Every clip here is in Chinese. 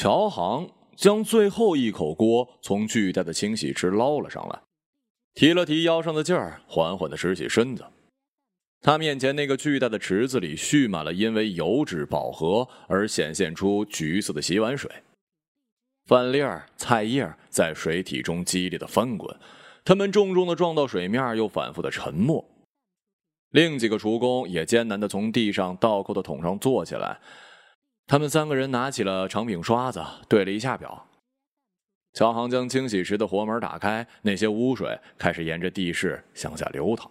乔航将最后一口锅从巨大的清洗池捞了上来，提了提腰上的劲儿，缓缓的直起身子。他面前那个巨大的池子里蓄满了因为油脂饱和而显现出橘色的洗碗水，饭粒儿、菜叶在水体中激烈的翻滚，它们重重的撞到水面，又反复的沉没。另几个厨工也艰难的从地上倒扣的桶上坐起来，他们三个人拿起了长柄刷子，对了一下表。乔航将清洗池的活门打开，那些污水开始沿着地势向下流淌。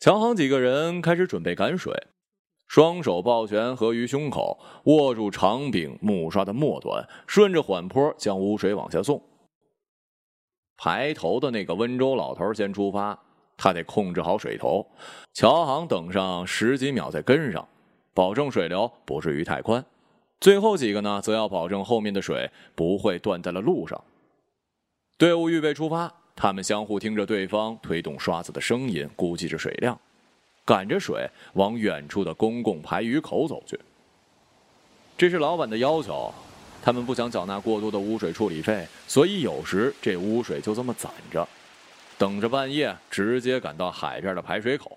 乔航几个人开始准备赶水，双手抱拳合于胸口，握住长柄木刷的末端，顺着缓坡将污水往下送。排头的那个温州老头先出发，他得控制好水头。乔航等上十几秒再跟上，保证水流不至于太宽。最后几个呢，则要保证后面的水不会断在了路上。队伍预备出发。他们相互听着对方推动刷子的声音，估计着水量，赶着水往远处的公共排鱼口走去。这是老板的要求，他们不想缴纳过多的污水处理费，所以有时这污水就这么攒着，等着半夜直接赶到海边的排水口。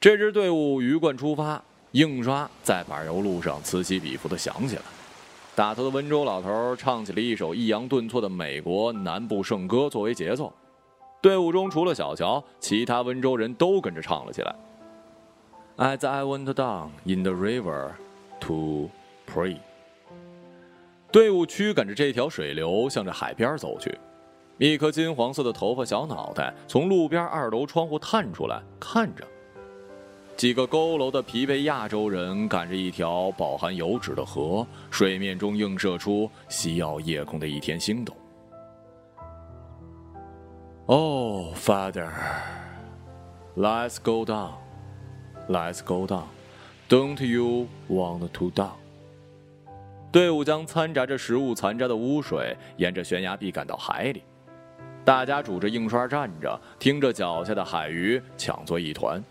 这支队伍鱼贯出发，印刷在柏油路上此起彼伏的响起来。打头的温州老头唱起了一首抑扬顿挫的美国南部圣歌作为节奏，队伍中除了小乔，其他温州人都跟着唱了起来。As I went down in the river to pray，队伍驱赶着这条水流向着海边走去。一颗金黄色的头发小脑袋从路边二楼窗户探出来，看着。几个佝偻的疲惫亚洲人赶着一条饱含油脂的河，水面中映射出西澳夜空的一天星斗。Oh, Father, let's go down, let's go down. Don't you want to down? 队伍将掺杂着食物残渣的污水沿着悬崖壁赶到海里，大家拄着硬刷站着，听着脚下的海鱼抢作一团。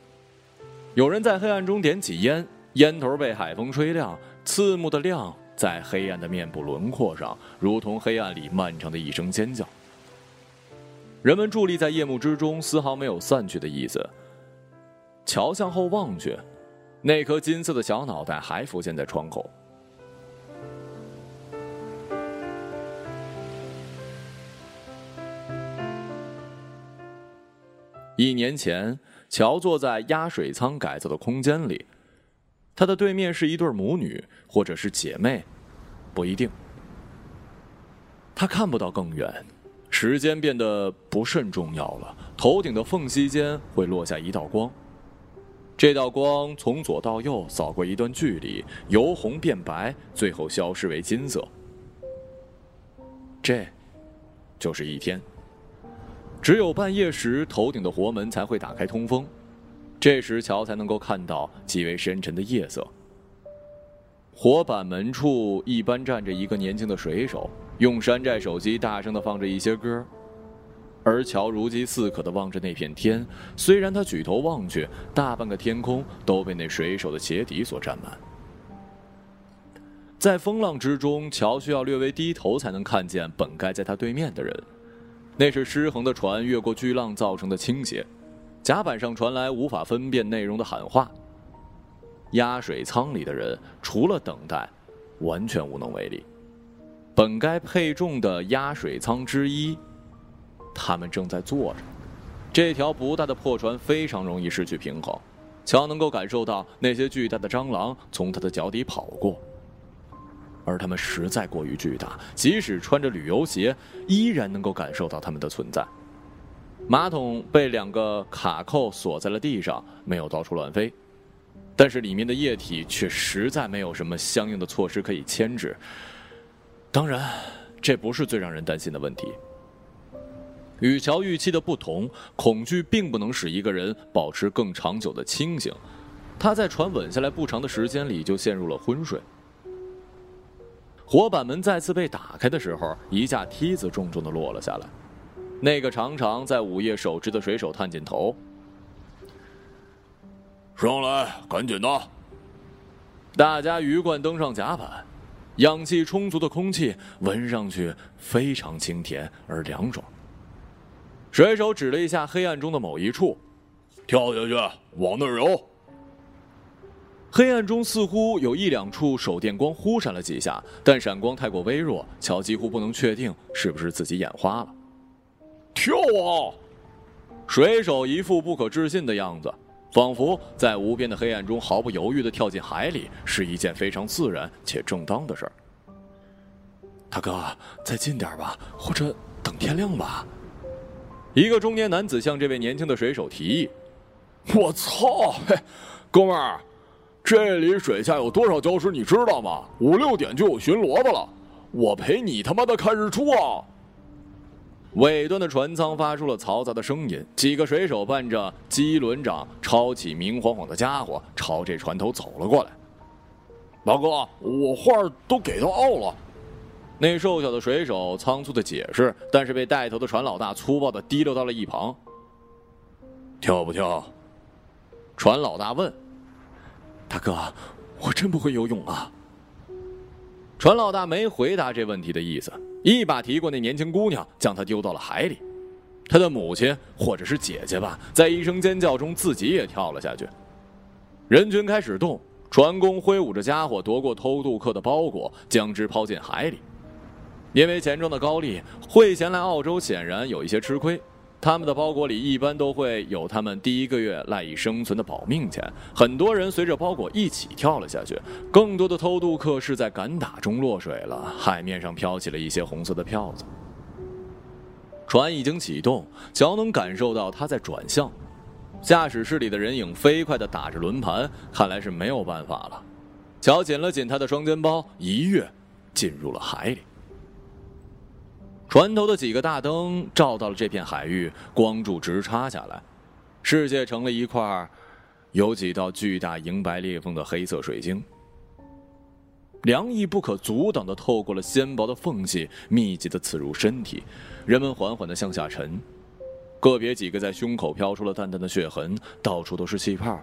有人在黑暗中点起烟，烟头被海风吹亮，刺目的亮在黑暗的面部轮廓上，如同黑暗里漫长的一声尖叫。人们伫立在夜幕之中，丝毫没有散去的意思。桥向后望去，那颗金色的小脑袋还浮现在窗口。一年前。乔坐在压水舱改造的空间里，他的对面是一对母女，或者是姐妹，不一定。他看不到更远，时间变得不甚重要了。头顶的缝隙间会落下一道光，这道光从左到右扫过一段距离，由红变白，最后消失为金色。这，就是一天。只有半夜时，头顶的活门才会打开通风，这时乔才能够看到极为深沉的夜色。活板门处一般站着一个年轻的水手，用山寨手机大声的放着一些歌，而乔如饥似渴的望着那片天。虽然他举头望去，大半个天空都被那水手的鞋底所占满。在风浪之中，乔需要略微低头才能看见本该在他对面的人。那是失衡的船越过巨浪造成的倾斜，甲板上传来无法分辨内容的喊话。压水舱里的人除了等待，完全无能为力。本该配重的压水舱之一，他们正在坐着。这条不大的破船非常容易失去平衡，乔能够感受到那些巨大的蟑螂从他的脚底跑过。而它们实在过于巨大，即使穿着旅游鞋，依然能够感受到它们的存在。马桶被两个卡扣锁在了地上，没有到处乱飞，但是里面的液体却实在没有什么相应的措施可以牵制。当然，这不是最让人担心的问题。与乔预期的不同，恐惧并不能使一个人保持更长久的清醒。他在船稳下来不长的时间里就陷入了昏睡。活板门再次被打开的时候，一架梯子重重的落了下来。那个常常在午夜守值的水手探进头：“上来，赶紧的！”大家鱼贯登上甲板，氧气充足的空气闻上去非常清甜而凉爽。水手指了一下黑暗中的某一处，跳下去，往那儿游。黑暗中似乎有一两处手电光忽闪了几下，但闪光太过微弱，乔几乎不能确定是不是自己眼花了。跳啊！水手一副不可置信的样子，仿佛在无边的黑暗中毫不犹豫的跳进海里是一件非常自然且正当的事儿。大哥，再近点吧，或者等天亮吧。一个中年男子向这位年轻的水手提议：“我操，嘿，哥们儿！”这里水下有多少礁石，你知道吗？五六点就有巡逻的了，我陪你他妈的看日出啊！尾端的船舱发出了嘈杂的声音，几个水手伴着机轮长抄起明晃晃的家伙，朝这船头走了过来。老哥，我话都给到奥了。那瘦小的水手仓促的解释，但是被带头的船老大粗暴的提溜到了一旁。跳不跳？船老大问。大哥，我真不会游泳啊！船老大没回答这问题的意思，一把提过那年轻姑娘，将她丢到了海里。他的母亲或者是姐姐吧，在一声尖叫中，自己也跳了下去。人群开始动，船工挥舞着家伙夺过偷渡客的包裹，将之抛进海里。因为钱庄的高利，会前来澳洲显然有一些吃亏。他们的包裹里一般都会有他们第一个月赖以生存的保命钱。很多人随着包裹一起跳了下去，更多的偷渡客是在赶打中落水了。海面上飘起了一些红色的票子。船已经启动，乔能感受到它在转向。驾驶室里的人影飞快地打着轮盘，看来是没有办法了。乔紧了紧他的双肩包，一跃进入了海里。船头的几个大灯照到了这片海域，光柱直插下来，世界成了一块有几道巨大银白裂缝的黑色水晶。凉意不可阻挡的透过了纤薄的缝隙，密集的刺入身体。人们缓缓的向下沉，个别几个在胸口飘出了淡淡的血痕，到处都是气泡。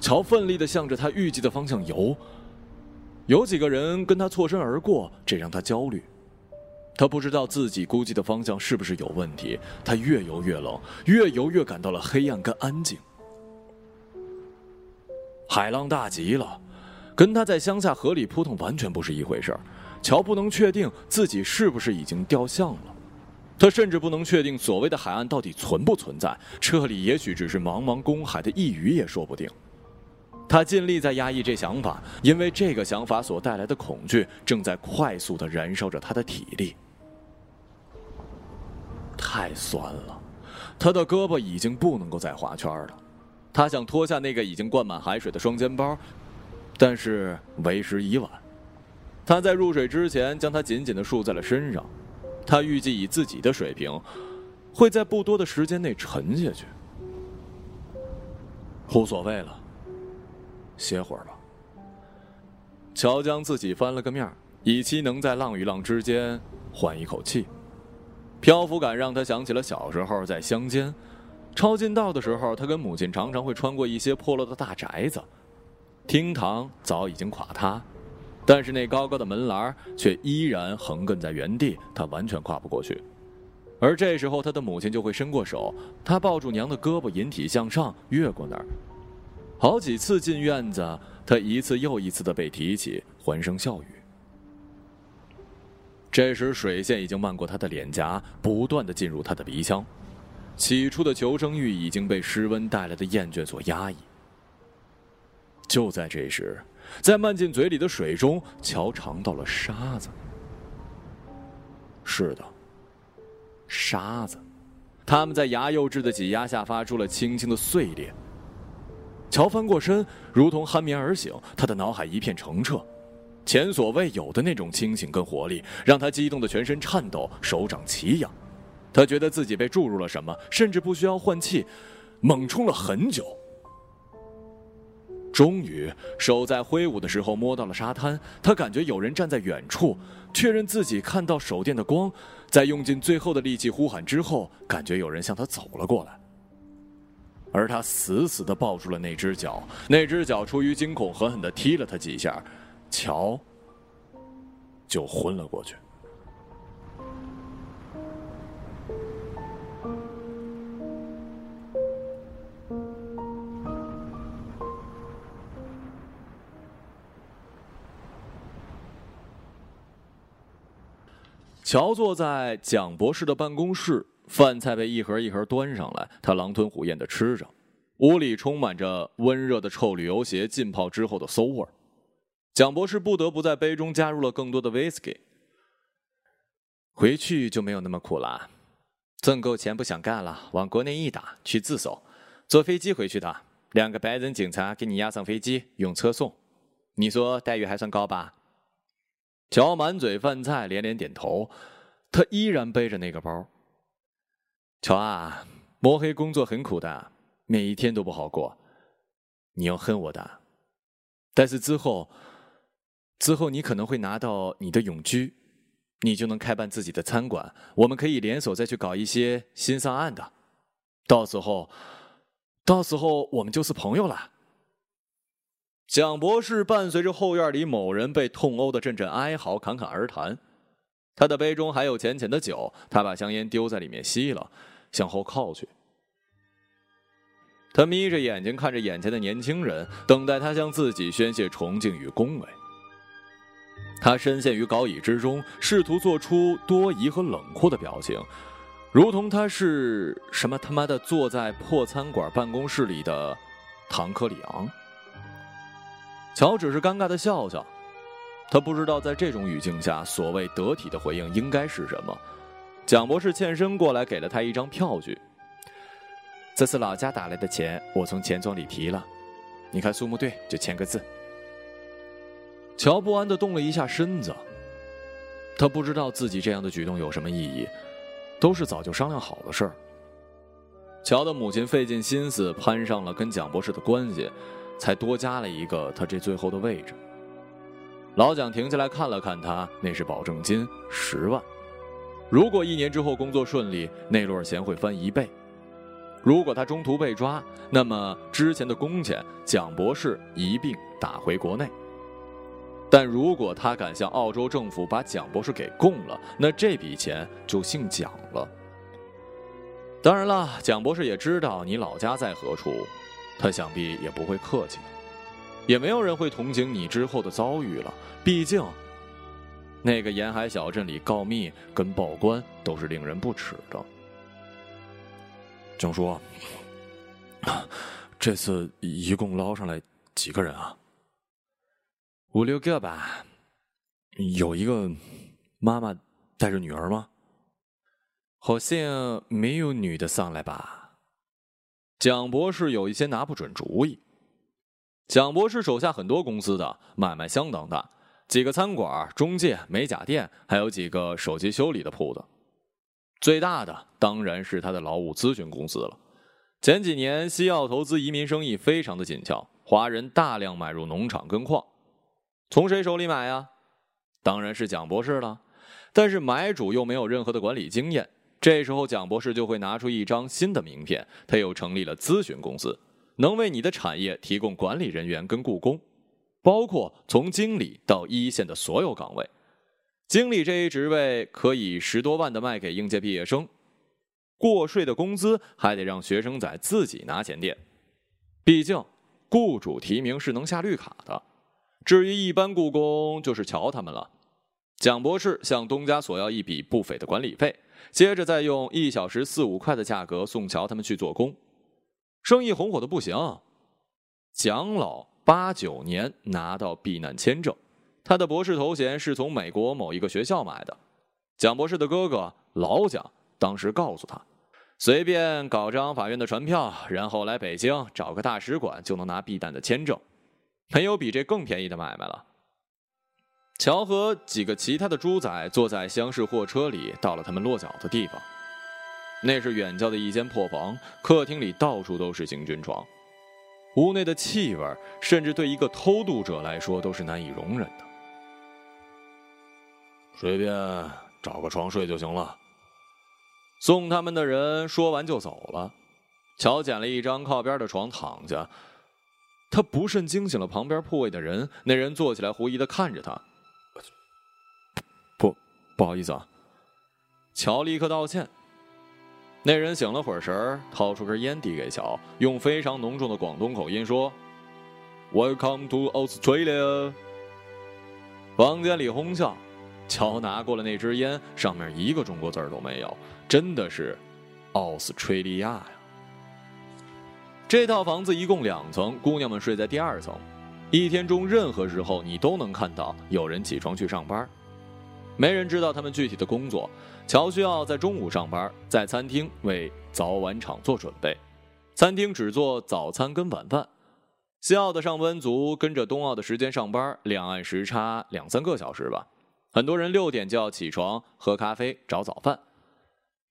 乔奋力的向着他预计的方向游，有几个人跟他错身而过，这让他焦虑。他不知道自己估计的方向是不是有问题。他越游越冷，越游越感到了黑暗跟安静。海浪大极了，跟他在乡下河里扑腾完全不是一回事乔不能确定自己是不是已经掉向了，他甚至不能确定所谓的海岸到底存不存在。这里也许只是茫茫公海的一隅也说不定。他尽力在压抑这想法，因为这个想法所带来的恐惧正在快速的燃烧着他的体力。太酸了，他的胳膊已经不能够再划圈了。他想脱下那个已经灌满海水的双肩包，但是为时已晚。他在入水之前将它紧紧的束在了身上。他预计以自己的水平，会在不多的时间内沉下去。无所谓了。歇会儿吧。乔将自己翻了个面以期能在浪与浪之间缓一口气。漂浮感让他想起了小时候在乡间，抄近道的时候，他跟母亲常常会穿过一些破落的大宅子，厅堂早已经垮塌，但是那高高的门栏却依然横亘在原地，他完全跨不过去。而这时候，他的母亲就会伸过手，他抱住娘的胳膊，引体向上，越过那儿。好几次进院子，他一次又一次的被提起，欢声笑语。这时水线已经漫过他的脸颊，不断的进入他的鼻腔，起初的求生欲已经被失温带来的厌倦所压抑。就在这时，在漫进嘴里的水中，乔尝到了沙子。是的，沙子，他们在牙釉质的挤压下发出了轻轻的碎裂。乔翻过身，如同酣眠而醒，他的脑海一片澄澈，前所未有的那种清醒跟活力，让他激动的全身颤抖，手掌奇痒。他觉得自己被注入了什么，甚至不需要换气，猛冲了很久。终于，手在挥舞的时候摸到了沙滩，他感觉有人站在远处，确认自己看到手电的光，在用尽最后的力气呼喊之后，感觉有人向他走了过来。而他死死的抱住了那只脚，那只脚出于惊恐，狠狠的踢了他几下。乔就昏了过去。乔坐在蒋博士的办公室，饭菜被一盒一盒端上来，他狼吞虎咽的吃着。屋里充满着温热的臭旅游鞋浸泡之后的馊味儿。蒋博士不得不在杯中加入了更多的威士忌。回去就没有那么苦了，挣够钱不想干了，往国内一打去自首，坐飞机回去的。两个白人警察给你押上飞机，用车送。你说待遇还算高吧？乔满嘴饭菜，连连点头。他依然背着那个包。乔啊，摸黑工作很苦的，每一天都不好过。你要恨我的，但是之后，之后你可能会拿到你的永居，你就能开办自己的餐馆。我们可以联手再去搞一些新上岸的，到时候，到时候我们就是朋友了。蒋博士伴随着后院里某人被痛殴的阵阵哀嚎侃侃而谈，他的杯中还有浅浅的酒，他把香烟丢在里面吸了，向后靠去。他眯着眼睛看着眼前的年轻人，等待他向自己宣泄崇敬与恭维。他深陷于高椅之中，试图做出多疑和冷酷的表情，如同他是什么他妈的坐在破餐馆办公室里的唐克里昂。乔只是尴尬的笑笑，他不知道在这种语境下，所谓得体的回应应该是什么。蒋博士欠身过来，给了他一张票据。这是老家打来的钱，我从钱庄里提了，你看数目对，就签个字。乔不安的动了一下身子，他不知道自己这样的举动有什么意义，都是早就商量好的事儿。乔的母亲费尽心思攀上了跟蒋博士的关系。才多加了一个他这最后的位置。老蒋停下来看了看他，那是保证金十万。如果一年之后工作顺利，那摞钱会翻一倍。如果他中途被抓，那么之前的工钱蒋博士一并打回国内。但如果他敢向澳洲政府把蒋博士给供了，那这笔钱就姓蒋了。当然了，蒋博士也知道你老家在何处。他想必也不会客气，也没有人会同情你之后的遭遇了。毕竟，那个沿海小镇里告密跟报官都是令人不齿的。郑叔，这次一共捞上来几个人啊？五六个吧。有一个妈妈带着女儿吗？好像没有女的上来吧。蒋博士有一些拿不准主意。蒋博士手下很多公司的买卖相当大，几个餐馆、中介、美甲店，还有几个手机修理的铺子。最大的当然是他的劳务咨询公司了。前几年西澳投资移民生意非常的紧俏，华人大量买入农场跟矿。从谁手里买呀？当然是蒋博士了。但是买主又没有任何的管理经验。这时候，蒋博士就会拿出一张新的名片。他又成立了咨询公司，能为你的产业提供管理人员跟雇工，包括从经理到一线的所有岗位。经理这一职位可以十多万的卖给应届毕业生，过税的工资还得让学生仔自己拿钱垫。毕竟，雇主提名是能下绿卡的。至于一般雇工，就是乔他们了。蒋博士向东家索要一笔不菲的管理费。接着再用一小时四五块的价格送乔他们去做工，生意红火的不行。蒋老八九年拿到避难签证，他的博士头衔是从美国某一个学校买的。蒋博士的哥哥老蒋当时告诉他，随便搞张法院的传票，然后来北京找个大使馆就能拿避难的签证，没有比这更便宜的买卖了。乔和几个其他的猪仔坐在厢式货车里，到了他们落脚的地方。那是远郊的一间破房，客厅里到处都是行军床，屋内的气味甚至对一个偷渡者来说都是难以容忍的。随便找个床睡就行了。送他们的人说完就走了。乔捡了一张靠边的床躺下，他不慎惊醒了旁边铺位的人。那人坐起来，狐疑的看着他。不不好意思啊。乔立刻道歉。那人醒了会儿神儿，掏出根烟递给乔，用非常浓重的广东口音说：“Welcome to Australia。”房间里哄笑。乔拿过了那支烟，上面一个中国字儿都没有，真的是奥斯吹利亚呀。这套房子一共两层，姑娘们睡在第二层。一天中任何时候，你都能看到有人起床去上班。没人知道他们具体的工作。乔需要在中午上班，在餐厅为早晚场做准备。餐厅只做早餐跟晚饭。西澳的上班族跟着东澳的时间上班，两岸时差两三个小时吧。很多人六点就要起床喝咖啡找早饭，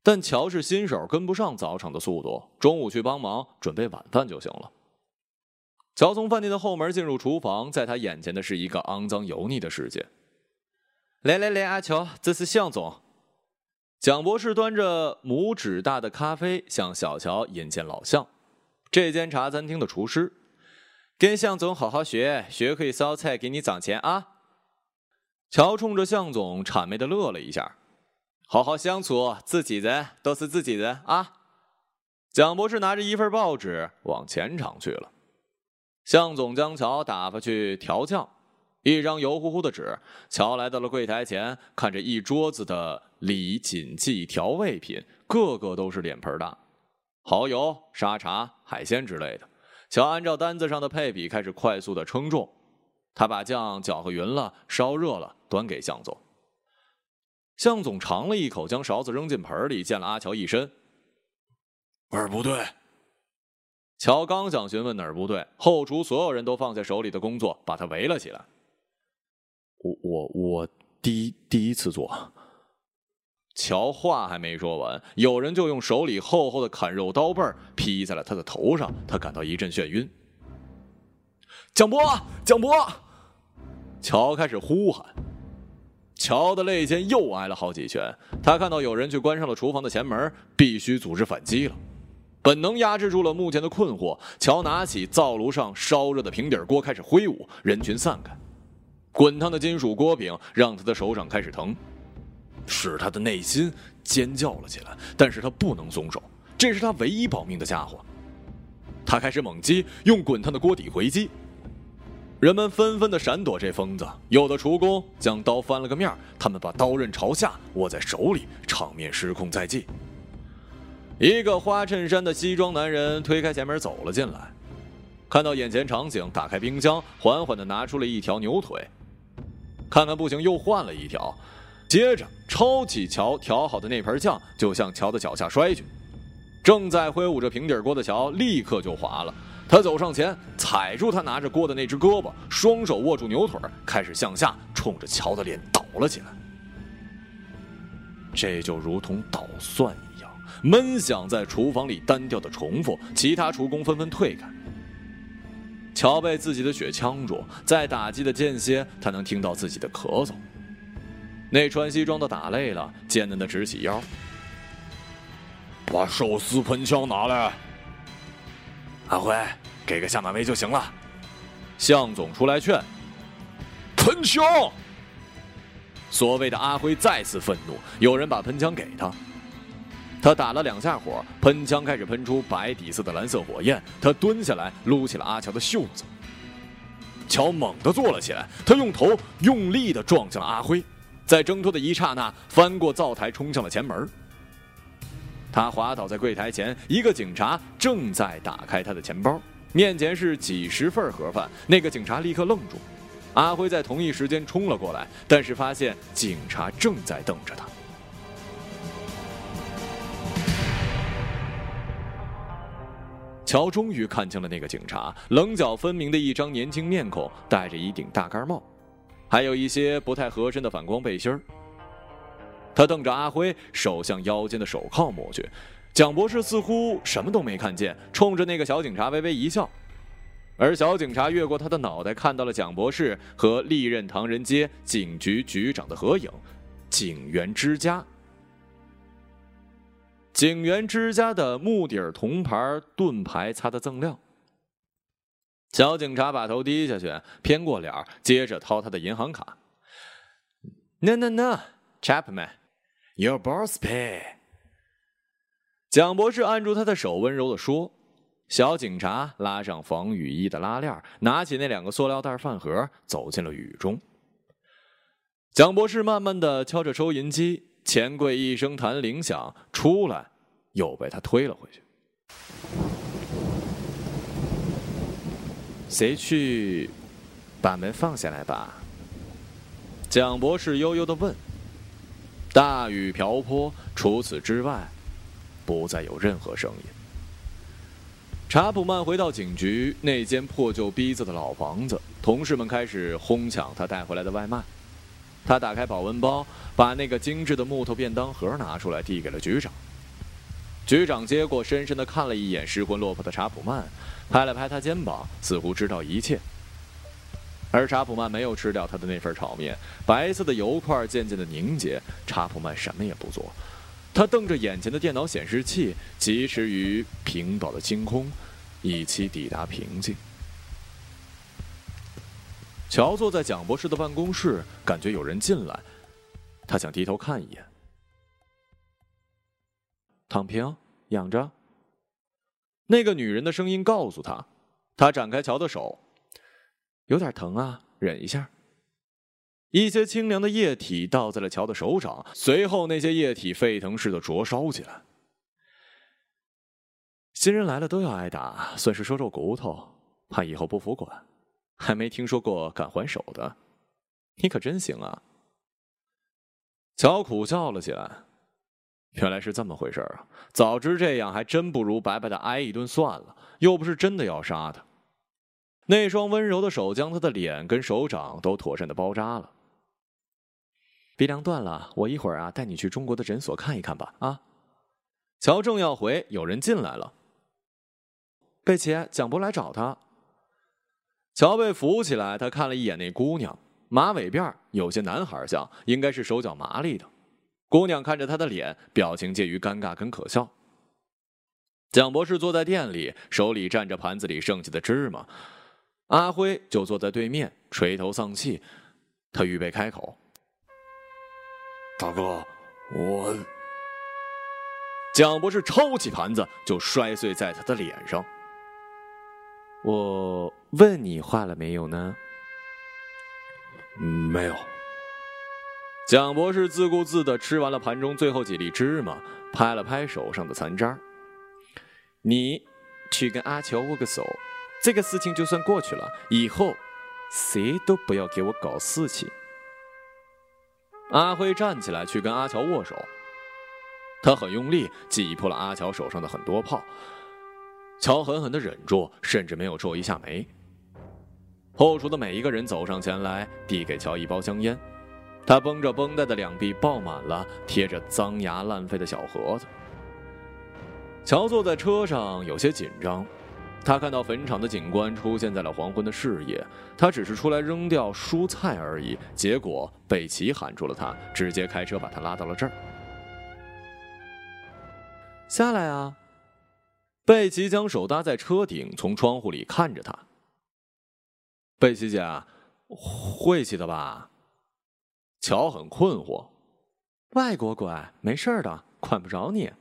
但乔是新手，跟不上早场的速度，中午去帮忙准备晚饭就行了。乔从饭店的后门进入厨房，在他眼前的是一个肮脏油腻的世界。来来来，阿乔，这是向总。蒋博士端着拇指大的咖啡向小乔引荐老向，这间茶餐厅的厨师。跟向总好好学，学会烧菜给你涨钱啊！乔冲着向总谄媚的乐了一下。好好相处，自己人都是自己人啊！蒋博士拿着一份报纸往前场去了。向总将乔打发去调酱，一张油乎乎的纸。乔来到了柜台前，看着一桌子的礼锦记调味品，个个都是脸盆大，蚝油、沙茶、海鲜之类的。乔按照单子上的配比开始快速的称重，他把酱搅和匀了，烧热了，端给向总。向总尝了一口，将勺子扔进盆里，溅了阿乔一身。味儿不对。乔刚想询问哪儿不对，后厨所有人都放下手里的工作，把他围了起来。我我我第一第一次做。乔话还没说完，有人就用手里厚厚的砍肉刀背劈在了他的头上，他感到一阵眩晕。蒋博，蒋博！乔开始呼喊。乔的肋间又挨了好几拳，他看到有人去关上了厨房的前门，必须组织反击了。本能压制住了目前的困惑，乔拿起灶炉上烧热的平底锅开始挥舞，人群散开，滚烫的金属锅柄让他的手掌开始疼，使他的内心尖叫了起来。但是他不能松手，这是他唯一保命的家伙。他开始猛击，用滚烫的锅底回击。人们纷纷的闪躲这疯子，有的厨工将刀翻了个面，他们把刀刃朝下握在手里，场面失控在即。一个花衬衫的西装男人推开前门走了进来，看到眼前场景，打开冰箱，缓缓的拿出了一条牛腿，看看不行，又换了一条，接着抄起乔调好的那盆酱，就向乔的脚下摔去。正在挥舞着平底锅的乔立刻就滑了，他走上前，踩住他拿着锅的那只胳膊，双手握住牛腿，开始向下冲着乔的脸倒了起来。这就如同捣蒜一样。闷响在厨房里单调的重复，其他厨工纷纷退开。乔被自己的血呛住，在打击的间歇，他能听到自己的咳嗽。那穿西装的打累了，艰难的直起腰。把寿司喷枪拿来。阿辉，给个下马威就行了。向总出来劝。喷枪！所谓的阿辉再次愤怒，有人把喷枪给他。他打了两下火，喷枪开始喷出白底色的蓝色火焰。他蹲下来，撸起了阿乔的袖子。乔猛地坐了起来，他用头用力地撞向了阿辉，在挣脱的一刹那，翻过灶台，冲向了前门。他滑倒在柜台前，一个警察正在打开他的钱包，面前是几十份盒饭。那个警察立刻愣住，阿辉在同一时间冲了过来，但是发现警察正在瞪着他。乔终于看清了那个警察，棱角分明的一张年轻面孔，戴着一顶大盖帽，还有一些不太合身的反光背心。他瞪着阿辉，手向腰间的手铐抹去。蒋博士似乎什么都没看见，冲着那个小警察微微一笑，而小警察越过他的脑袋，看到了蒋博士和历任唐人街警局局长的合影，警员之家。警员之家的木底儿铜牌盾牌擦得锃亮。小警察把头低下去，偏过脸，接着掏他的银行卡。那那 Your birthday。蒋博士按住他的手，温柔的说。小警察拉上防雨衣的拉链，拿起那两个塑料袋饭盒，走进了雨中。蒋博士慢慢的敲着收银机，钱柜一声弹铃响，出来，又被他推了回去。谁去把门放下来吧？蒋博士悠悠的问。大雨瓢泼，除此之外，不再有任何声音。查普曼回到警局那间破旧逼仄的老房子，同事们开始哄抢他带回来的外卖。他打开保温包，把那个精致的木头便当盒拿出来，递给了局长。局长接过，深深的看了一眼失魂落魄的查普曼，拍了拍他肩膀，似乎知道一切。而查普曼没有吃掉他的那份炒面，白色的油块渐渐的凝结。查普曼什么也不做。他瞪着眼前的电脑显示器，疾驰于平岛的星空，以期抵达平静。乔坐在蒋博士的办公室，感觉有人进来，他想低头看一眼。躺平，仰着。那个女人的声音告诉他，他展开乔的手，有点疼啊，忍一下。一些清凉的液体倒在了乔的手掌，随后那些液体沸腾似的灼烧起来。新人来了都要挨打，算是收肉骨头，怕以后不服管。还没听说过敢还手的，你可真行啊！乔苦笑了起来，原来是这么回事啊！早知这样，还真不如白白的挨一顿算了，又不是真的要杀他。那双温柔的手将他的脸跟手掌都妥善的包扎了。鼻梁断了，我一会儿啊带你去中国的诊所看一看吧。啊，乔正要回，有人进来了。贝奇，蒋博来找他。乔被扶起来，他看了一眼那姑娘，马尾辫有些男孩像，应该是手脚麻利的。姑娘看着他的脸，表情介于尴尬跟可笑。蒋博士坐在店里，手里蘸着盘子里剩下的芝麻。阿辉就坐在对面，垂头丧气。他预备开口。大哥，我……蒋博士抄起盘子就摔碎在他的脸上。我问你话了没有呢？没有。蒋博士自顾自的吃完了盘中最后几粒芝麻，拍了拍手上的残渣。你去跟阿乔握个手，这个事情就算过去了。以后谁都不要给我搞事情。阿辉站起来去跟阿乔握手，他很用力挤破了阿乔手上的很多泡。乔狠狠的忍住，甚至没有皱一下眉。后厨的每一个人走上前来，递给乔一包香烟，他绷着绷带的两臂抱满了贴着脏牙烂肺的小盒子。乔坐在车上，有些紧张。他看到坟场的警官出现在了黄昏的视野，他只是出来扔掉蔬菜而已。结果贝奇喊住了他，直接开车把他拉到了这儿。下来啊！贝奇将手搭在车顶，从窗户里看着他。贝奇姐，晦气的吧？乔很困惑。外国鬼，没事的，管不着你。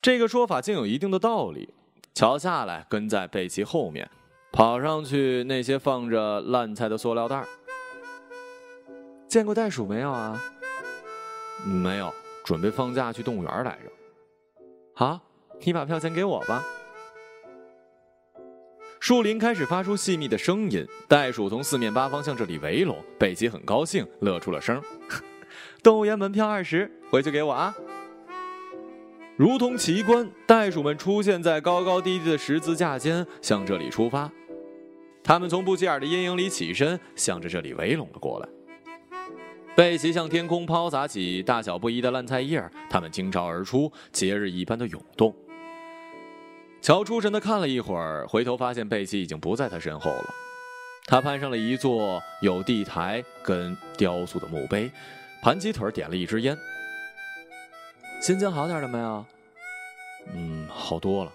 这个说法竟有一定的道理。乔下来，跟在贝奇后面，跑上去那些放着烂菜的塑料袋。见过袋鼠没有啊？没有，准备放假去动物园来着。好，你把票钱给我吧。树林开始发出细密的声音，袋鼠从四面八方向这里围拢。贝奇很高兴，乐出了声。动物园门票二十，回去给我啊。如同奇观，袋鼠们出现在高高低低的十字架间，向这里出发。他们从不起眼的阴影里起身，向着这里围拢了过来。贝奇向天空抛洒起大小不一的烂菜叶，它们惊召而出，节日一般的涌动。乔出神的看了一会儿，回头发现贝奇已经不在他身后了。他攀上了一座有地台跟雕塑的墓碑，盘起腿点了一支烟。心情好点了没有？嗯，好多了。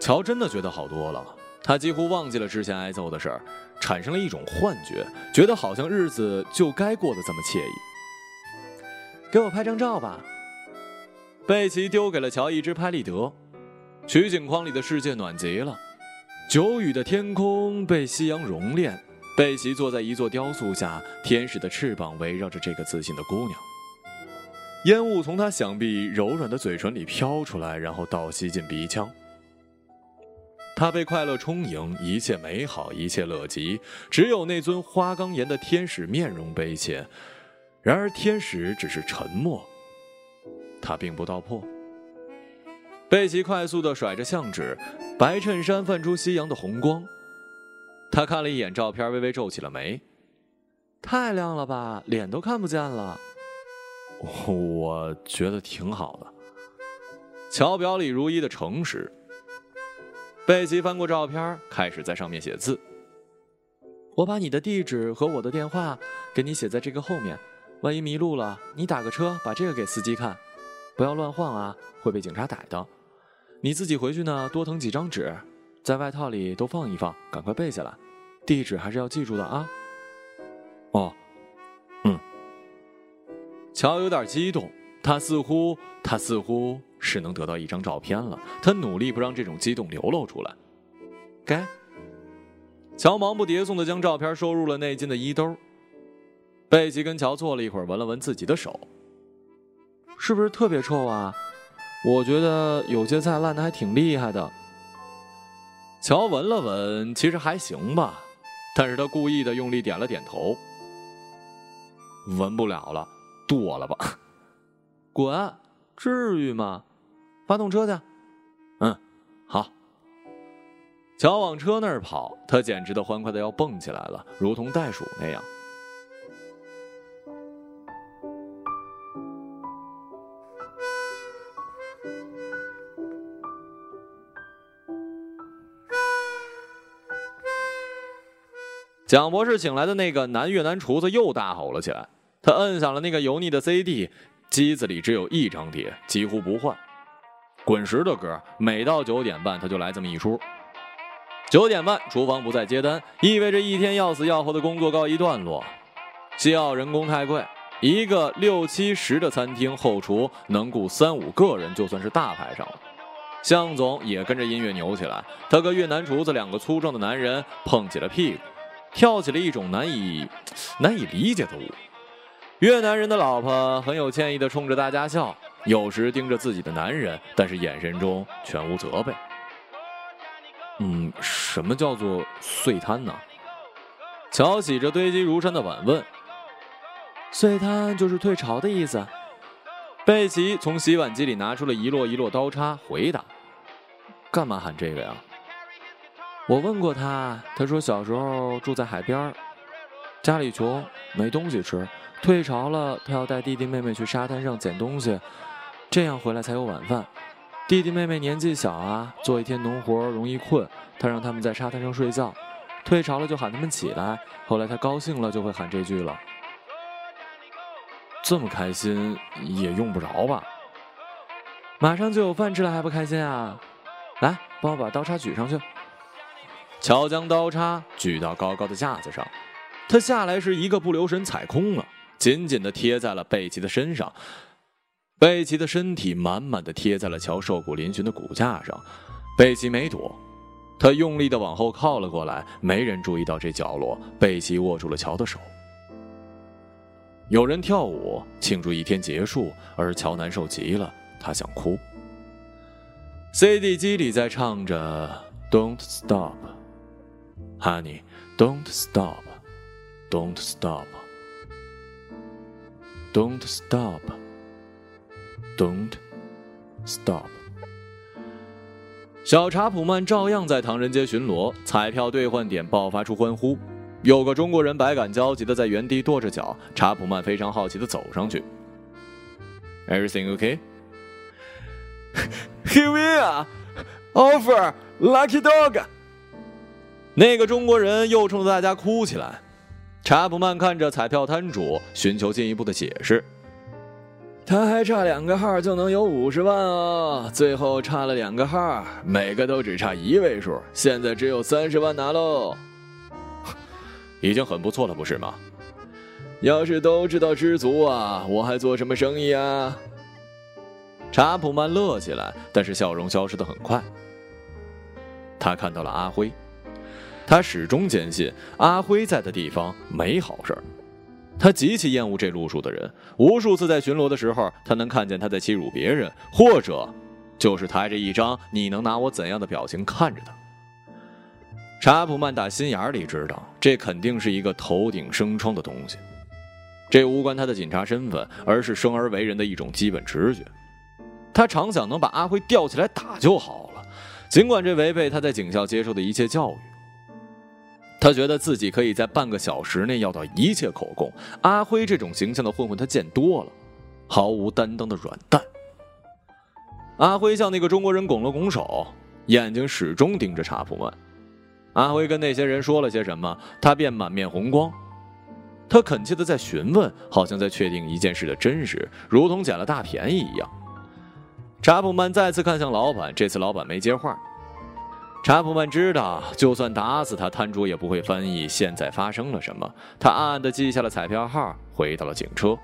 乔真的觉得好多了。他几乎忘记了之前挨揍的事儿，产生了一种幻觉，觉得好像日子就该过得这么惬意。给我拍张照吧。贝奇丢给了乔一支拍立得，取景框里的世界暖极了，久雨的天空被夕阳熔炼。贝奇坐在一座雕塑下，天使的翅膀围绕着这个自信的姑娘。烟雾从他想必柔软的嘴唇里飘出来，然后倒吸进鼻腔。他被快乐充盈，一切美好，一切乐极，只有那尊花岗岩的天使面容悲切。然而天使只是沉默，他并不道破。贝奇快速地甩着相纸，白衬衫泛出夕阳的红光。他看了一眼照片，微微皱起了眉：“太亮了吧，脸都看不见了。” 我觉得挺好的。乔表里如一的诚实。贝奇翻过照片，开始在上面写字。我把你的地址和我的电话给你写在这个后面，万一迷路了，你打个车把这个给司机看，不要乱晃啊，会被警察逮的。你自己回去呢，多腾几张纸，在外套里都放一放，赶快背下来。地址还是要记住的啊。哦，乔有点激动，他似乎，他似乎。是能得到一张照片了，他努力不让这种激动流露出来。该，乔忙不迭送的将照片收入了内襟的衣兜。贝奇跟乔坐了一会儿，闻了闻自己的手，是不是特别臭啊？我觉得有些菜烂的还挺厉害的。乔闻了闻，其实还行吧，但是他故意的用力点了点头。闻不了了，剁了吧，滚，至于吗？发动车去，嗯，好。乔往车那儿跑，他简直的欢快的要蹦起来了，如同袋鼠那样。蒋博士请来的那个男越南厨子又大吼了起来，他摁响了那个油腻的 CD，机子里只有一张碟，几乎不换。滚石的歌，每到九点半他就来这么一出。九点半，厨房不再接单，意味着一天要死要活的工作告一段落。西澳人工太贵，一个六七十的餐厅后厨能雇三五个人就算是大排场了。向总也跟着音乐扭起来，他和越南厨子两个粗壮的男人碰起了屁股，跳起了一种难以难以理解的舞。越南人的老婆很有歉意地冲着大家笑。有时盯着自己的男人，但是眼神中全无责备。嗯，什么叫做碎摊呢？乔洗着堆积如山的碗问。碎摊就是退潮的意思。贝奇从洗碗机里拿出了一摞一摞刀叉，回答：“干嘛喊这个呀？”我问过他，他说小时候住在海边，家里穷，没东西吃，退潮了，他要带弟弟妹妹去沙滩上捡东西。这样回来才有晚饭。弟弟妹妹年纪小啊，做一天农活容易困，他让他们在沙滩上睡觉，退潮了就喊他们起来。后来他高兴了就会喊这句了。这么开心也用不着吧？马上就有饭吃了还不开心啊？来，帮我把刀叉举上去。乔将刀叉举到高高的架子上，他下来时一个不留神踩空了，紧紧地贴在了贝奇的身上。贝奇的身体满满的贴在了乔瘦骨嶙峋的骨架上，贝奇没躲，他用力的往后靠了过来。没人注意到这角落，贝奇握住了乔的手。有人跳舞庆祝一天结束，而乔难受极了，他想哭。CD 机里在唱着 "Don't stop, honey, don't stop, don't stop, don't stop." Don't stop。小查普曼照样在唐人街巡逻，彩票兑换点爆发出欢呼。有个中国人百感交集的在原地跺着脚，查普曼非常好奇的走上去。Everything okay? Here we are. Offer lucky dog. 那个中国人又冲着大家哭起来。查普曼看着彩票摊主，寻求进一步的解释。他还差两个号就能有五十万哦！最后差了两个号，每个都只差一位数，现在只有三十万拿喽，已经很不错了，不是吗？要是都知道知足啊，我还做什么生意啊？查普曼乐起来，但是笑容消失的很快。他看到了阿辉，他始终坚信阿辉在的地方没好事儿。他极其厌恶这路数的人，无数次在巡逻的时候，他能看见他在欺辱别人，或者就是抬着一张“你能拿我怎样的”表情看着他。查普曼打心眼里知道，这肯定是一个头顶生疮的东西。这无关他的警察身份，而是生而为人的一种基本直觉。他常想能把阿辉吊起来打就好了，尽管这违背他在警校接受的一切教育。他觉得自己可以在半个小时内要到一切口供。阿辉这种形象的混混，他见多了，毫无担当的软蛋。阿辉向那个中国人拱了拱手，眼睛始终盯着查普曼。阿辉跟那些人说了些什么，他便满面红光。他恳切的在询问，好像在确定一件事的真实，如同捡了大便宜一样。查普曼再次看向老板，这次老板没接话。查普曼知道，就算打死他，摊主也不会翻译现在发生了什么。他暗暗地记下了彩票号，回到了警车。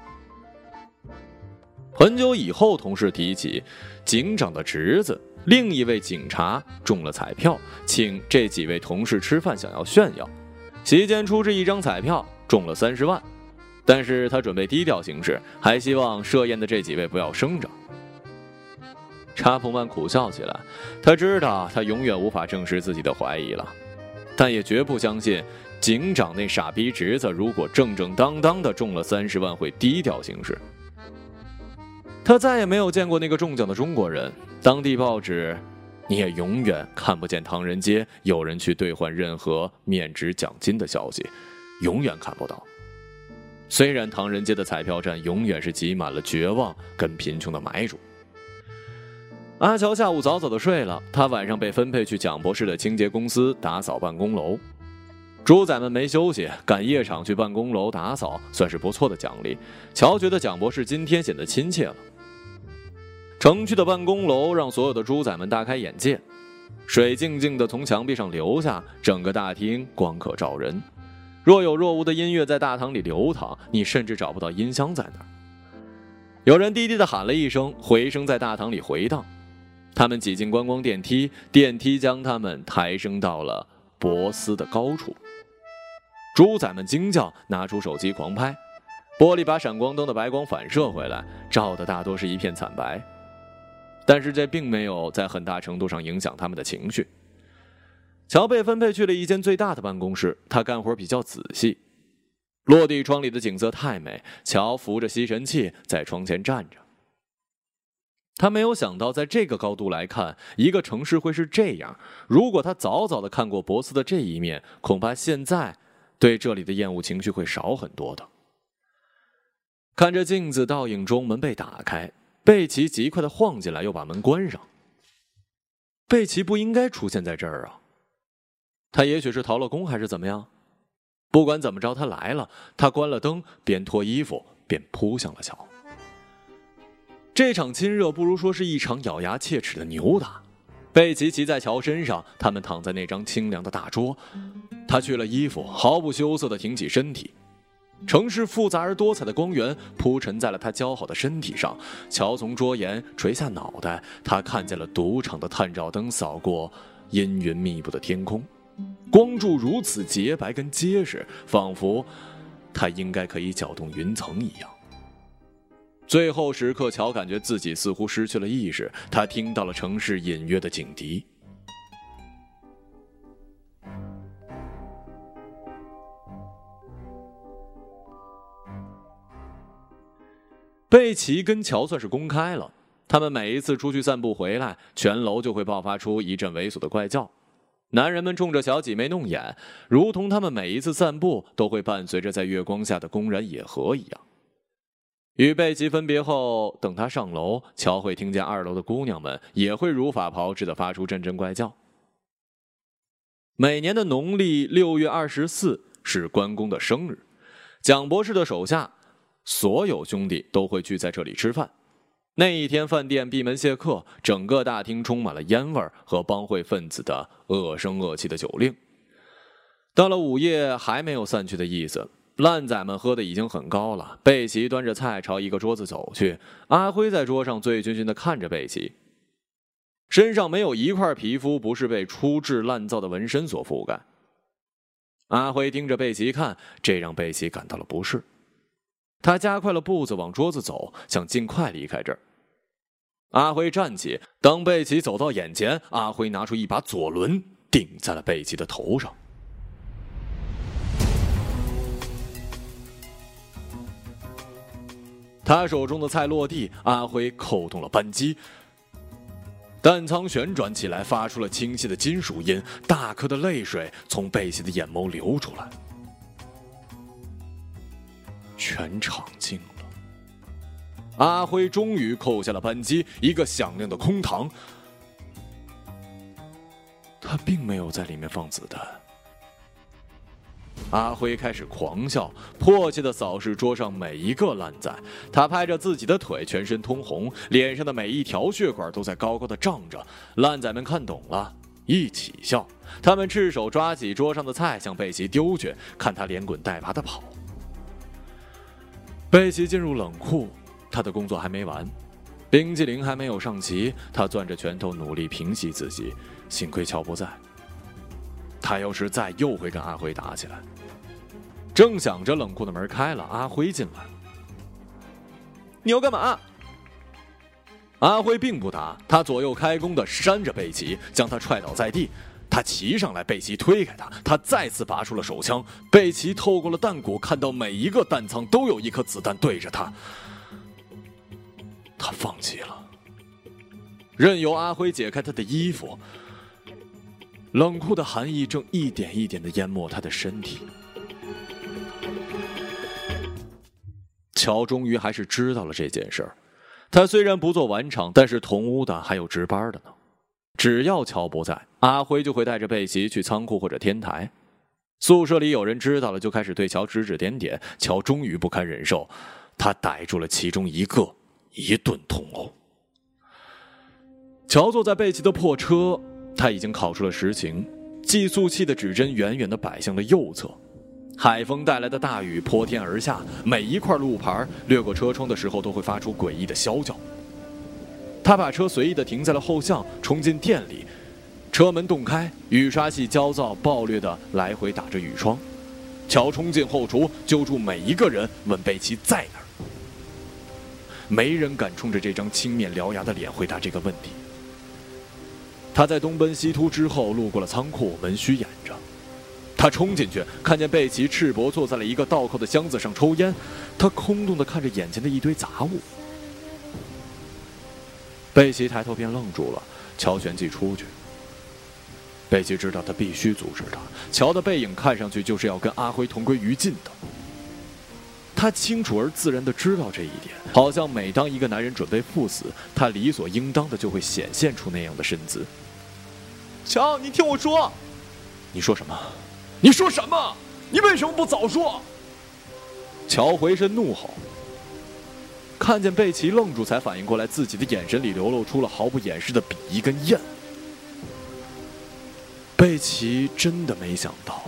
很久以后，同事提起，警长的侄子另一位警察中了彩票，请这几位同事吃饭，想要炫耀。席间出示一张彩票，中了三十万，但是他准备低调行事，还希望设宴的这几位不要声张。查普曼苦笑起来，他知道他永远无法证实自己的怀疑了，但也绝不相信警长那傻逼侄子如果正正当当的中了三十万会低调行事。他再也没有见过那个中奖的中国人，当地报纸，你也永远看不见唐人街有人去兑换任何面值奖金的消息，永远看不到。虽然唐人街的彩票站永远是挤满了绝望跟贫穷的买主。阿乔下午早早的睡了，他晚上被分配去蒋博士的清洁公司打扫办公楼。猪仔们没休息，赶夜场去办公楼打扫，算是不错的奖励。乔觉得蒋博士今天显得亲切了。城区的办公楼让所有的猪仔们大开眼界，水静静的从墙壁上流下，整个大厅光可照人。若有若无的音乐在大堂里流淌，你甚至找不到音箱在哪儿。有人低低的喊了一声，回声在大堂里回荡。他们挤进观光电梯，电梯将他们抬升到了博斯的高处。猪仔们惊叫，拿出手机狂拍，玻璃把闪光灯的白光反射回来，照的大多是一片惨白。但是这并没有在很大程度上影响他们的情绪。乔被分配去了一间最大的办公室，他干活比较仔细。落地窗里的景色太美，乔扶着吸尘器在窗前站着。他没有想到，在这个高度来看，一个城市会是这样。如果他早早的看过博斯的这一面，恐怕现在对这里的厌恶情绪会少很多的。看着镜子倒影中门被打开，贝奇极快的晃进来，又把门关上。贝奇不应该出现在这儿啊！他也许是逃了工，还是怎么样？不管怎么着，他来了。他关了灯，边脱衣服边扑向了桥。这场亲热不如说是一场咬牙切齿的扭打。贝奇骑在乔身上，他们躺在那张清凉的大桌。他去了衣服，毫不羞涩地挺起身体。城市复杂而多彩的光源铺陈在了他姣好的身体上。乔从桌沿垂下脑袋，他看见了赌场的探照灯扫过阴云密布的天空，光柱如此洁白跟结实，仿佛他应该可以搅动云层一样。最后时刻，乔感觉自己似乎失去了意识。他听到了城市隐约的警笛。贝奇跟乔算是公开了。他们每一次出去散步回来，全楼就会爆发出一阵猥琐的怪叫。男人们冲着乔挤眉弄眼，如同他们每一次散步都会伴随着在月光下的公然野合一样。与贝奇分别后，等他上楼，乔会听见二楼的姑娘们也会如法炮制的发出阵阵怪叫。每年的农历六月二十四是关公的生日，蒋博士的手下所有兄弟都会聚在这里吃饭。那一天，饭店闭门谢客，整个大厅充满了烟味和帮会分子的恶声恶气的酒令。到了午夜，还没有散去的意思。烂仔们喝的已经很高了。贝奇端着菜朝一个桌子走去，阿辉在桌上醉醺醺的看着贝奇，身上没有一块皮肤不是被粗制滥造的纹身所覆盖。阿辉盯着贝奇看，这让贝奇感到了不适。他加快了步子往桌子走，想尽快离开这儿。阿辉站起，当贝奇走到眼前，阿辉拿出一把左轮，顶在了贝奇的头上。他手中的菜落地，阿辉扣动了扳机，弹仓旋转起来，发出了清晰的金属音，大颗的泪水从贝西的眼眸流出来。全场静了。阿辉终于扣下了扳机，一个响亮的空膛。他并没有在里面放子弹。阿辉开始狂笑，迫切的扫视桌上每一个烂仔。他拍着自己的腿，全身通红，脸上的每一条血管都在高高的胀着。烂仔们看懂了，一起笑。他们赤手抓起桌上的菜，向贝奇丢去，看他连滚带爬的跑。贝奇进入冷库，他的工作还没完，冰激凌还没有上齐，他攥着拳头努力平息自己。幸亏乔不在，他要是在，又会跟阿辉打起来。正想着，冷库的门开了，阿辉进来。你要干嘛？阿辉并不打，他左右开弓的扇着贝奇，将他踹倒在地。他骑上来，贝奇推开他，他再次拔出了手枪。贝奇透过了弹鼓，看到每一个弹仓都有一颗子弹对着他。他放弃了，任由阿辉解开他的衣服。冷酷的寒意正一点一点的淹没他的身体。乔终于还是知道了这件事儿。他虽然不做晚场，但是同屋的还有值班的呢。只要乔不在，阿辉就会带着贝奇去仓库或者天台。宿舍里有人知道了，就开始对乔指指点点。乔终于不堪忍受，他逮住了其中一个，一顿痛殴。乔坐在贝奇的破车，他已经考出了实情，计速器的指针远远地摆向了右侧。海风带来的大雨泼天而下，每一块路牌掠过车窗的时候都会发出诡异的啸叫。他把车随意地停在了后巷，冲进店里，车门洞开，雨刷器焦躁暴虐地来回打着雨窗。乔冲进后厨，揪住每一个人，问贝奇在哪儿。没人敢冲着这张青面獠牙的脸回答这个问题。他在东奔西突之后，路过了仓库，门虚掩着。他冲进去，看见贝奇赤膊坐在了一个倒扣的箱子上抽烟，他空洞地看着眼前的一堆杂物。贝奇抬头便愣住了，乔旋即出去。贝奇知道他必须阻止他。乔的背影看上去就是要跟阿辉同归于尽的。他清楚而自然的知道这一点，好像每当一个男人准备赴死，他理所应当的就会显现出那样的身姿。乔，你听我说，你说什么？你说什么？你为什么不早说？乔回身怒吼。看见贝奇愣住，才反应过来，自己的眼神里流露出了毫不掩饰的鄙夷跟厌恶。贝奇真的没想到，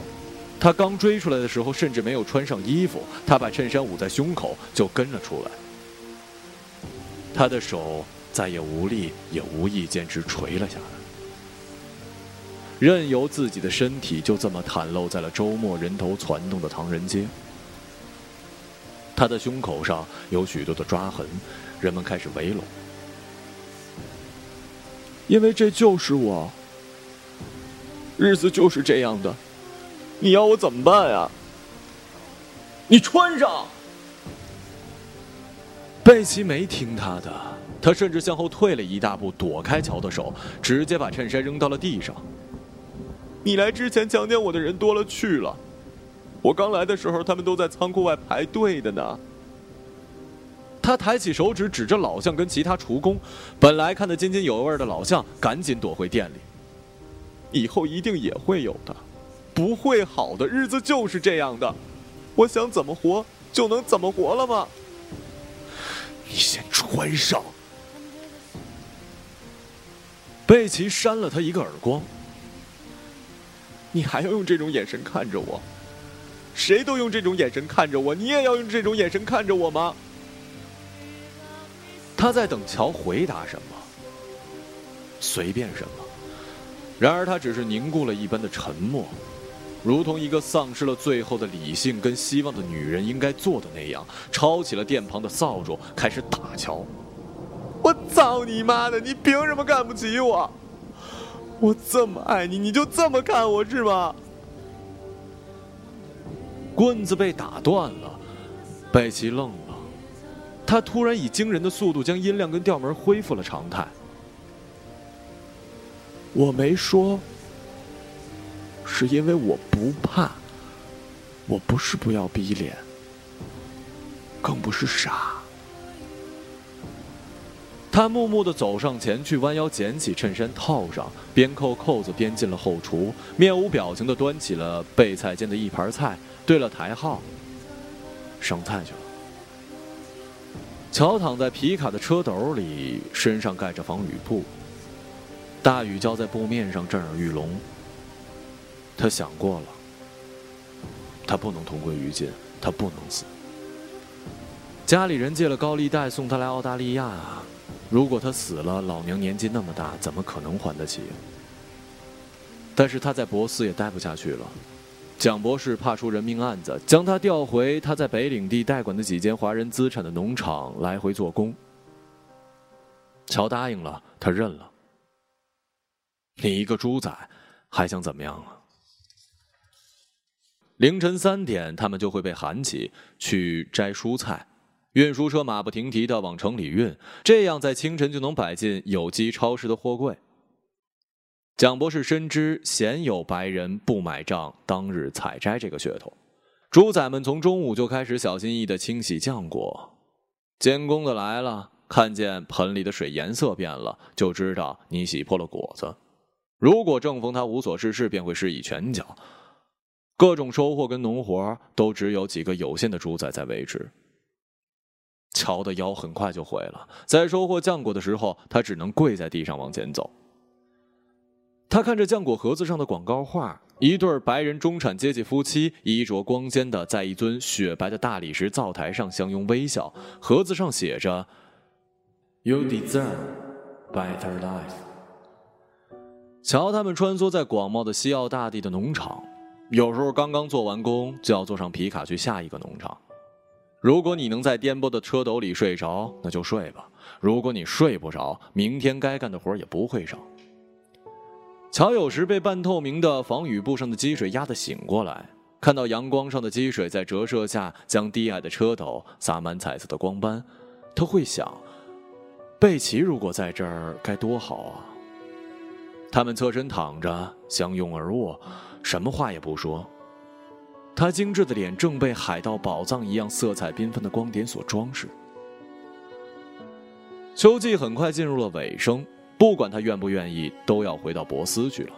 他刚追出来的时候，甚至没有穿上衣服，他把衬衫捂在胸口就跟了出来。他的手再也无力，也无意间直垂了下来，任由自己的身体就这么袒露在了周末人头攒动的唐人街。他的胸口上有许多的抓痕，人们开始围拢，因为这就是我。日子就是这样的，你要我怎么办呀？你穿上。贝奇没听他的，他甚至向后退了一大步，躲开乔的手，直接把衬衫扔到了地上。你来之前强奸我的人多了去了。我刚来的时候，他们都在仓库外排队的呢。他抬起手指指着老向跟其他厨工，本来看得津津有味的老向赶紧躲回店里。以后一定也会有的，不会好的日子就是这样的。我想怎么活就能怎么活了吗？你先穿上。贝奇扇了他一个耳光。你还要用这种眼神看着我？谁都用这种眼神看着我，你也要用这种眼神看着我吗？他在等乔回答什么，随便什么。然而他只是凝固了一般的沉默，如同一个丧失了最后的理性跟希望的女人应该做的那样，抄起了店旁的扫帚，开始打乔。我操你妈的！你凭什么看不起我？我这么爱你，你就这么看我是吗？棍子被打断了，贝奇愣了，他突然以惊人的速度将音量跟调门恢复了常态。我没说，是因为我不怕，我不是不要逼脸，更不是傻。他木木的走上前去，弯腰捡起衬衫套上，边扣扣子边进了后厨，面无表情的端起了备菜间的一盘菜，对了台号，上菜去了。乔躺在皮卡的车斗里，身上盖着防雨布。大雨浇在布面上，震耳欲聋。他想过了，他不能同归于尽，他不能死。家里人借了高利贷送他来澳大利亚。如果他死了，老娘年纪那么大，怎么可能还得起？但是他在博斯也待不下去了，蒋博士怕出人命案子，将他调回他在北领地代管的几间华人资产的农场来回做工。乔答应了，他认了。你一个猪仔，还想怎么样啊？凌晨三点，他们就会被喊起去摘蔬菜。运输车马不停蹄的往城里运，这样在清晨就能摆进有机超市的货柜。蒋博士深知鲜有白人不买账当日采摘这个噱头，猪仔们从中午就开始小心翼翼的清洗浆果。监工的来了，看见盆里的水颜色变了，就知道你洗破了果子。如果正逢他无所事事，便会施以拳脚。各种收获跟农活都只有几个有限的猪仔在维持。乔的腰很快就毁了，在收获浆果的时候，他只能跪在地上往前走。他看着浆果盒子上的广告画，一对白人中产阶级夫妻衣着光鲜的在一尊雪白的大理石灶台上相拥微笑，盒子上写着 “You deserve better life”。乔他们穿梭在广袤的西澳大地的农场，有时候刚刚做完工，就要坐上皮卡去下一个农场。如果你能在颠簸的车斗里睡着，那就睡吧；如果你睡不着，明天该干的活也不会少。乔有时被半透明的防雨布上的积水压得醒过来，看到阳光上的积水在折射下将低矮的车斗洒满彩色的光斑，他会想：贝奇如果在这儿该多好啊！他们侧身躺着，相拥而卧，什么话也不说。他精致的脸正被海盗宝藏一样色彩缤纷的光点所装饰。秋季很快进入了尾声，不管他愿不愿意，都要回到博斯去了。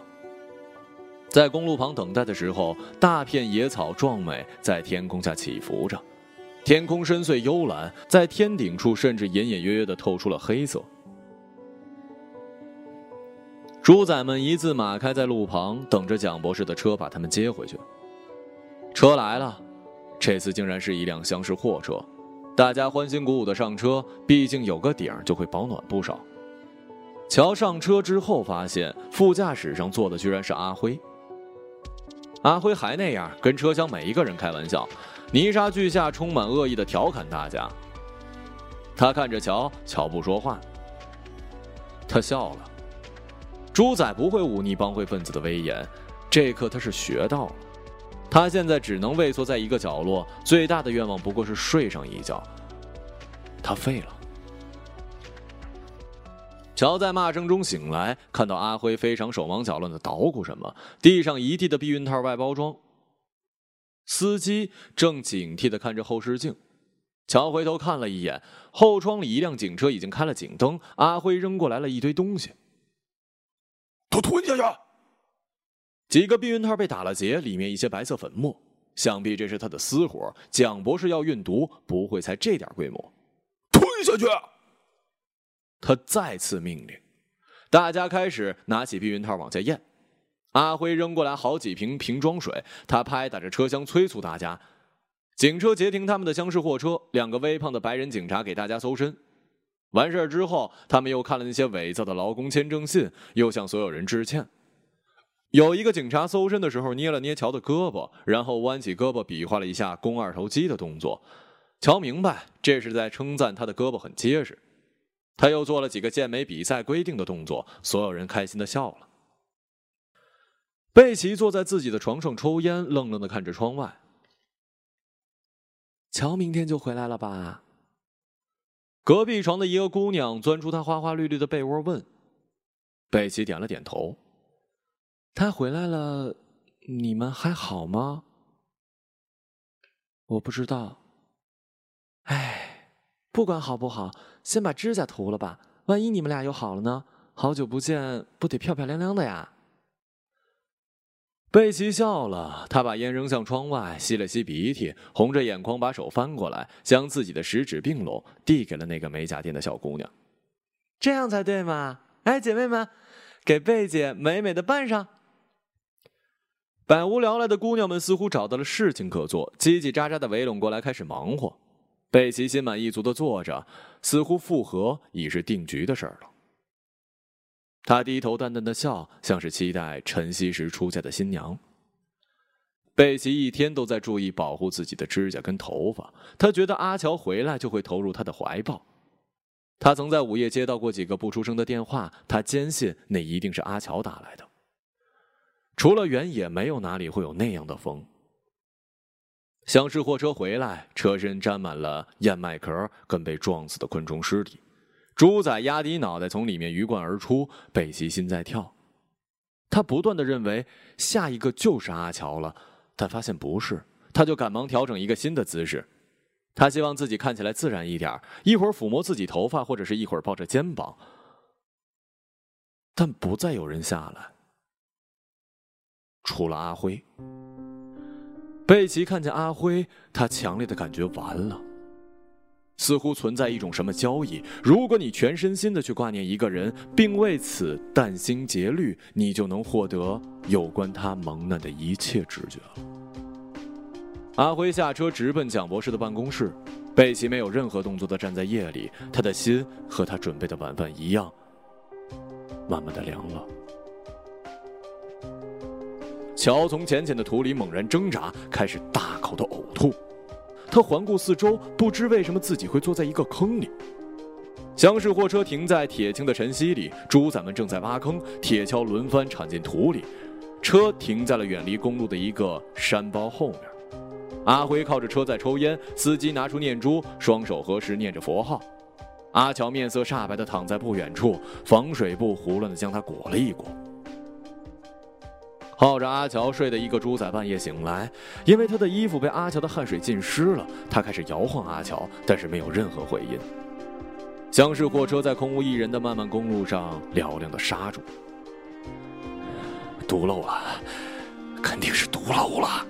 在公路旁等待的时候，大片野草壮美，在天空下起伏着，天空深邃幽蓝，在天顶处甚至隐隐约约的透出了黑色。猪仔们一字马开在路旁，等着蒋博士的车把他们接回去。车来了，这次竟然是一辆厢式货车，大家欢欣鼓舞的上车，毕竟有个顶就会保暖不少。乔上车之后发现副驾驶上坐的居然是阿辉。阿辉还那样跟车厢每一个人开玩笑，泥沙俱下，充满恶意的调侃大家。他看着乔，乔不说话。他笑了。猪仔不会忤逆帮会分子的威严，这课他是学到了。他现在只能畏缩在一个角落，最大的愿望不过是睡上一觉。他废了。乔在骂声中醒来，看到阿辉非常手忙脚乱的捣鼓什么，地上一地的避孕套外包装。司机正警惕的看着后视镜，乔回头看了一眼，后窗里一辆警车已经开了警灯，阿辉扔过来了一堆东西，都吞下去。几个避孕套被打了结，里面一些白色粉末，想必这是他的私活。蒋博士要运毒，不会才这点规模。吞下去！他再次命令，大家开始拿起避孕套往下咽。阿辉扔过来好几瓶瓶装水，他拍打着车厢催促大家。警车截停他们的厢式货车，两个微胖的白人警察给大家搜身。完事儿之后，他们又看了那些伪造的劳工签证信，又向所有人致歉。有一个警察搜身的时候捏了捏乔的胳膊，然后弯起胳膊比划了一下肱二头肌的动作。乔明白这是在称赞他的胳膊很结实。他又做了几个健美比赛规定的动作，所有人开心的笑了。贝奇坐在自己的床上抽烟，愣愣的看着窗外。乔明天就回来了吧？隔壁床的一个姑娘钻出她花花绿绿的被窝问。贝奇点了点头。他回来了，你们还好吗？我不知道。哎，不管好不好，先把指甲涂了吧。万一你们俩又好了呢？好久不见，不得漂漂亮亮的呀？贝奇笑了，他把烟扔向窗外，吸了吸鼻涕，红着眼眶把手翻过来，将自己的食指并拢，递给了那个美甲店的小姑娘。这样才对嘛！哎，姐妹们，给贝姐美美的扮上。百无聊赖的姑娘们似乎找到了事情可做，叽叽喳喳的围拢过来，开始忙活。贝奇心满意足的坐着，似乎复合已是定局的事儿了。他低头淡淡的笑，像是期待晨曦时出嫁的新娘。贝奇一天都在注意保护自己的指甲跟头发，他觉得阿乔回来就会投入他的怀抱。他曾在午夜接到过几个不出声的电话，他坚信那一定是阿乔打来的。除了原野，没有哪里会有那样的风。厢式货车回来，车身沾满了燕麦壳跟被撞死的昆虫尸体。猪仔压低脑袋从里面鱼贯而出，贝奇心在跳。他不断的认为下一个就是阿乔了，但发现不是，他就赶忙调整一个新的姿势。他希望自己看起来自然一点，一会儿抚摸自己头发，或者是一会儿抱着肩膀。但不再有人下来，除了阿辉。贝奇看见阿辉，他强烈的感觉完了。似乎存在一种什么交易，如果你全身心的去挂念一个人，并为此殚心竭虑，你就能获得有关他蒙难的一切知觉了。阿辉下车直奔蒋博士的办公室，贝奇没有任何动作的站在夜里，他的心和他准备的晚饭一样，慢慢的凉了。乔从浅浅的土里猛然挣扎，开始大口的呕吐。他环顾四周，不知为什么自己会坐在一个坑里。厢式货车停在铁青的晨曦里，猪仔们正在挖坑，铁锹轮番铲进土里。车停在了远离公路的一个山包后面。阿辉靠着车在抽烟，司机拿出念珠，双手合十念着佛号。阿乔面色煞白的躺在不远处，防水布胡乱的将他裹了一裹。抱着阿乔睡的一个猪仔半夜醒来，因为他的衣服被阿乔的汗水浸湿了。他开始摇晃阿乔，但是没有任何回音。厢式货车在空无一人的漫漫公路上嘹亮的刹住。堵漏了，肯定是堵漏了。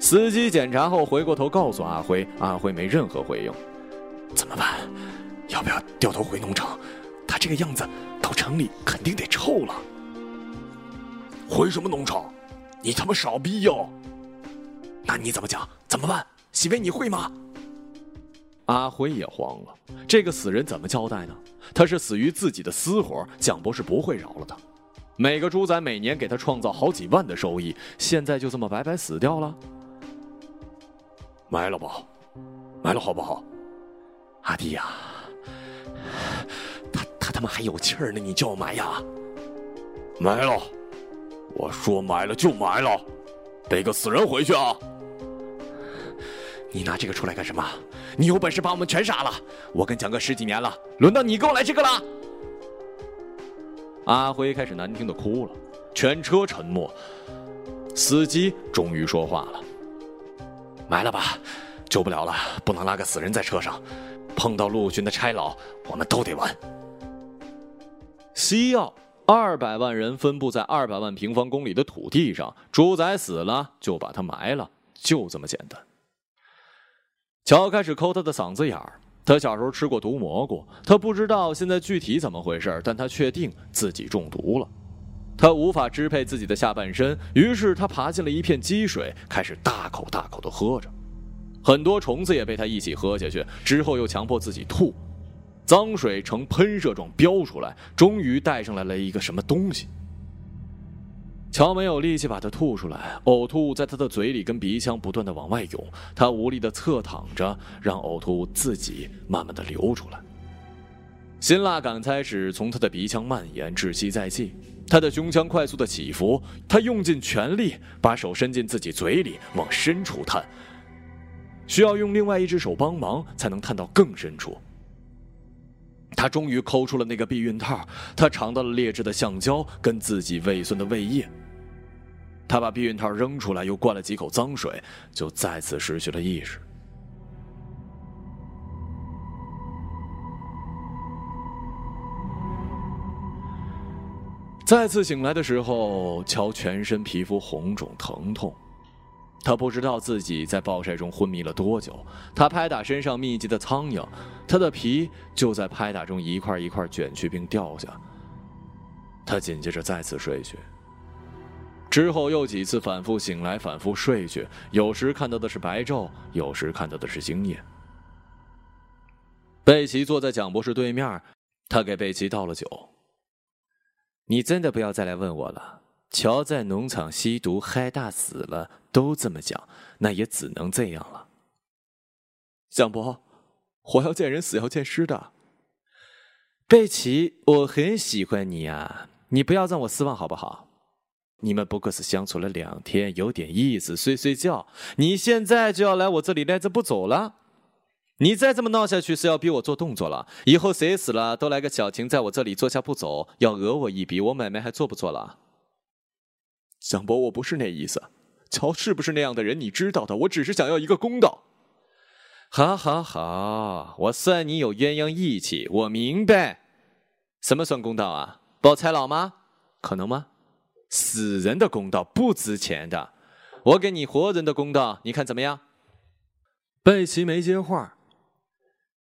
司机检查后回过头告诉阿辉，阿辉没任何回应。怎么办？要不要掉头回农场？他这个样子到城里肯定得臭了。回什么农场？你他妈傻逼呀！那你怎么讲？怎么办？喜薇，你会吗？阿辉也慌了，这个死人怎么交代呢？他是死于自己的私活，蒋博士不会饶了他。每个猪仔每年给他创造好几万的收益，现在就这么白白死掉了？埋了吧，埋了好不好？阿弟呀，他他他妈还有气儿呢，你叫我埋呀？埋了。我说埋了就埋了，逮个死人回去啊！你拿这个出来干什么？你有本事把我们全杀了！我跟蒋哥十几年了，轮到你给我来这个了！阿辉开始难听的哭了，全车沉默。司机终于说话了：“埋了吧，救不了了，不能拉个死人在车上。碰到陆巡的差佬，我们都得完。”西药。二百万人分布在二百万平方公里的土地上，主宰死了就把他埋了，就这么简单。乔开始抠他的嗓子眼儿，他小时候吃过毒蘑菇，他不知道现在具体怎么回事，但他确定自己中毒了。他无法支配自己的下半身，于是他爬进了一片积水，开始大口大口的喝着。很多虫子也被他一起喝下去，之后又强迫自己吐，脏水呈喷射状飙出来，终于带上来了一个什么东西。乔没有力气把它吐出来，呕吐物在他的嘴里跟鼻腔不断的往外涌，他无力的侧躺着，让呕吐物自己慢慢的流出来。辛辣感开始从他的鼻腔蔓延，窒息在即，他的胸腔快速的起伏，他用尽全力把手伸进自己嘴里往深处探。需要用另外一只手帮忙才能探到更深处。他终于抠出了那个避孕套，他尝到了劣质的橡胶跟自己胃酸的胃液。他把避孕套扔出来，又灌了几口脏水，就再次失去了意识。再次醒来的时候，乔全身皮肤红肿疼痛。他不知道自己在暴晒中昏迷了多久。他拍打身上密集的苍蝇，他的皮就在拍打中一块一块卷去并掉下。他紧接着再次睡去。之后又几次反复醒来，反复睡去，有时看到的是白昼，有时看到的是星夜。贝奇坐在蒋博士对面，他给贝奇倒了酒。你真的不要再来问我了。乔在农场吸毒，嗨大死了，都这么讲，那也只能这样了。蒋博，活要见人，死要见尸的。贝奇，我很喜欢你啊，你不要让我失望好不好？你们不过是相处了两天，有点意思，睡睡觉。你现在就要来我这里赖着不走了？你再这么闹下去，是要逼我做动作了。以后谁死了，都来个小情在我这里坐下不走，要讹我一笔，我买卖还做不做了？蒋博，我不是那意思。乔是不是那样的人？你知道的。我只是想要一个公道。好，好，好，我算你有鸳鸯义气。我明白。什么算公道啊？报财老吗？可能吗？死人的公道不值钱的。我给你活人的公道，你看怎么样？贝奇没接话。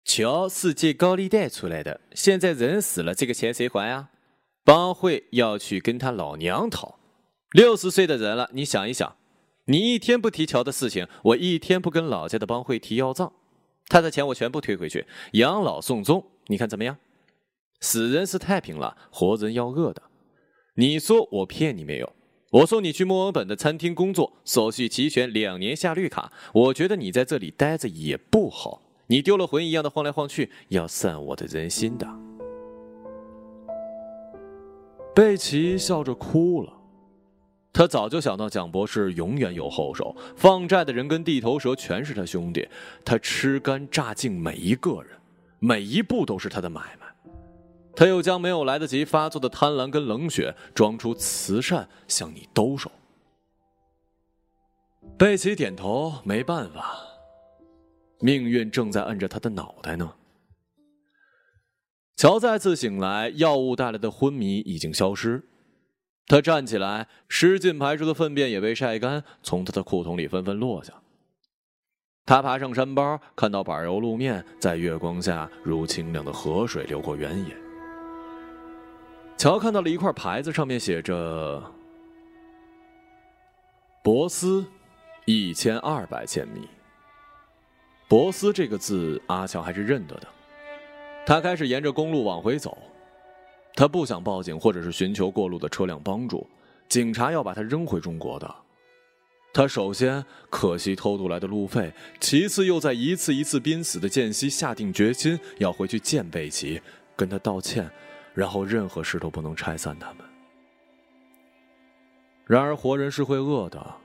乔是借高利贷出来的，现在人死了，这个钱谁还啊？帮会要去跟他老娘讨。六十岁的人了，你想一想，你一天不提桥的事情，我一天不跟老家的帮会提要账，他的钱我全部退回去，养老送终，你看怎么样？死人是太平了，活人要饿的。你说我骗你没有？我送你去墨尔本的餐厅工作，手续齐全，两年下绿卡。我觉得你在这里待着也不好，你丢了魂一样的晃来晃去，要散我的人心的。贝奇笑着哭了。他早就想到蒋博士永远有后手，放债的人跟地头蛇全是他兄弟，他吃干榨净每一个人，每一步都是他的买卖。他又将没有来得及发作的贪婪跟冷血装出慈善向你兜售。贝奇点头，没办法，命运正在摁着他的脑袋呢。乔再次醒来，药物带来的昏迷已经消失。他站起来，失禁排出的粪便也被晒干，从他的裤筒里纷纷落下。他爬上山包，看到柏油路面在月光下如清亮的河水流过原野。乔看到了一块牌子，上面写着“博斯，一千二百千米”。博斯这个字，阿乔还是认得的。他开始沿着公路往回走。他不想报警，或者是寻求过路的车辆帮助。警察要把他扔回中国的。他首先可惜偷渡来的路费，其次又在一次一次濒死的间隙下定决心要回去见贝奇，跟他道歉，然后任何事都不能拆散他们。然而，活人是会饿的，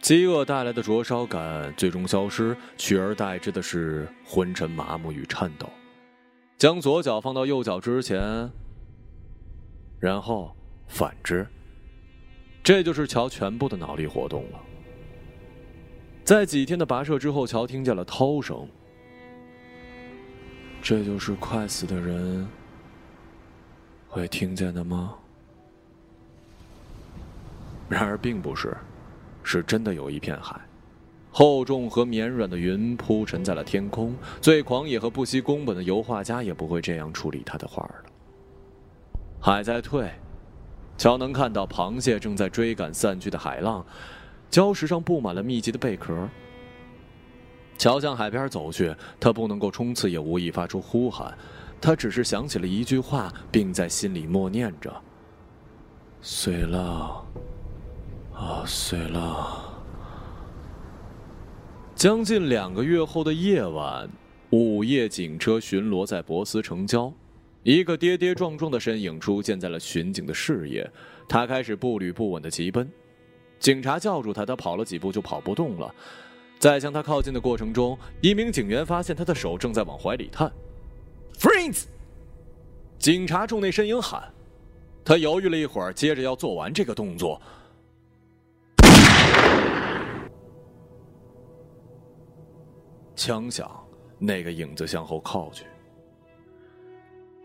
饥饿带来的灼烧感最终消失，取而代之的是昏沉、麻木与颤抖。将左脚放到右脚之前。然后反之，这就是乔全部的脑力活动了。在几天的跋涉之后，乔听见了涛声。这就是快死的人会听见的吗？然而并不是，是真的有一片海，厚重和绵软的云铺陈在了天空。最狂野和不惜工本的油画家也不会这样处理他的画了。海在退，乔能看到螃蟹正在追赶散去的海浪，礁石上布满了密集的贝壳。乔向海边走去，他不能够冲刺，也无意发出呼喊，他只是想起了一句话，并在心里默念着：“碎了，啊，碎了。”将近两个月后的夜晚，午夜警车巡逻在博斯城郊，一个跌跌撞撞的身影出现在了巡警的视野。他开始步履不稳的疾奔，警察叫住他，他跑了几步就跑不动了。在向他靠近的过程中，一名警员发现他的手正在往怀里探。Friends，警察冲那身影喊。他犹豫了一会儿，接着要做完这个动作。枪响，那个影子向后靠去。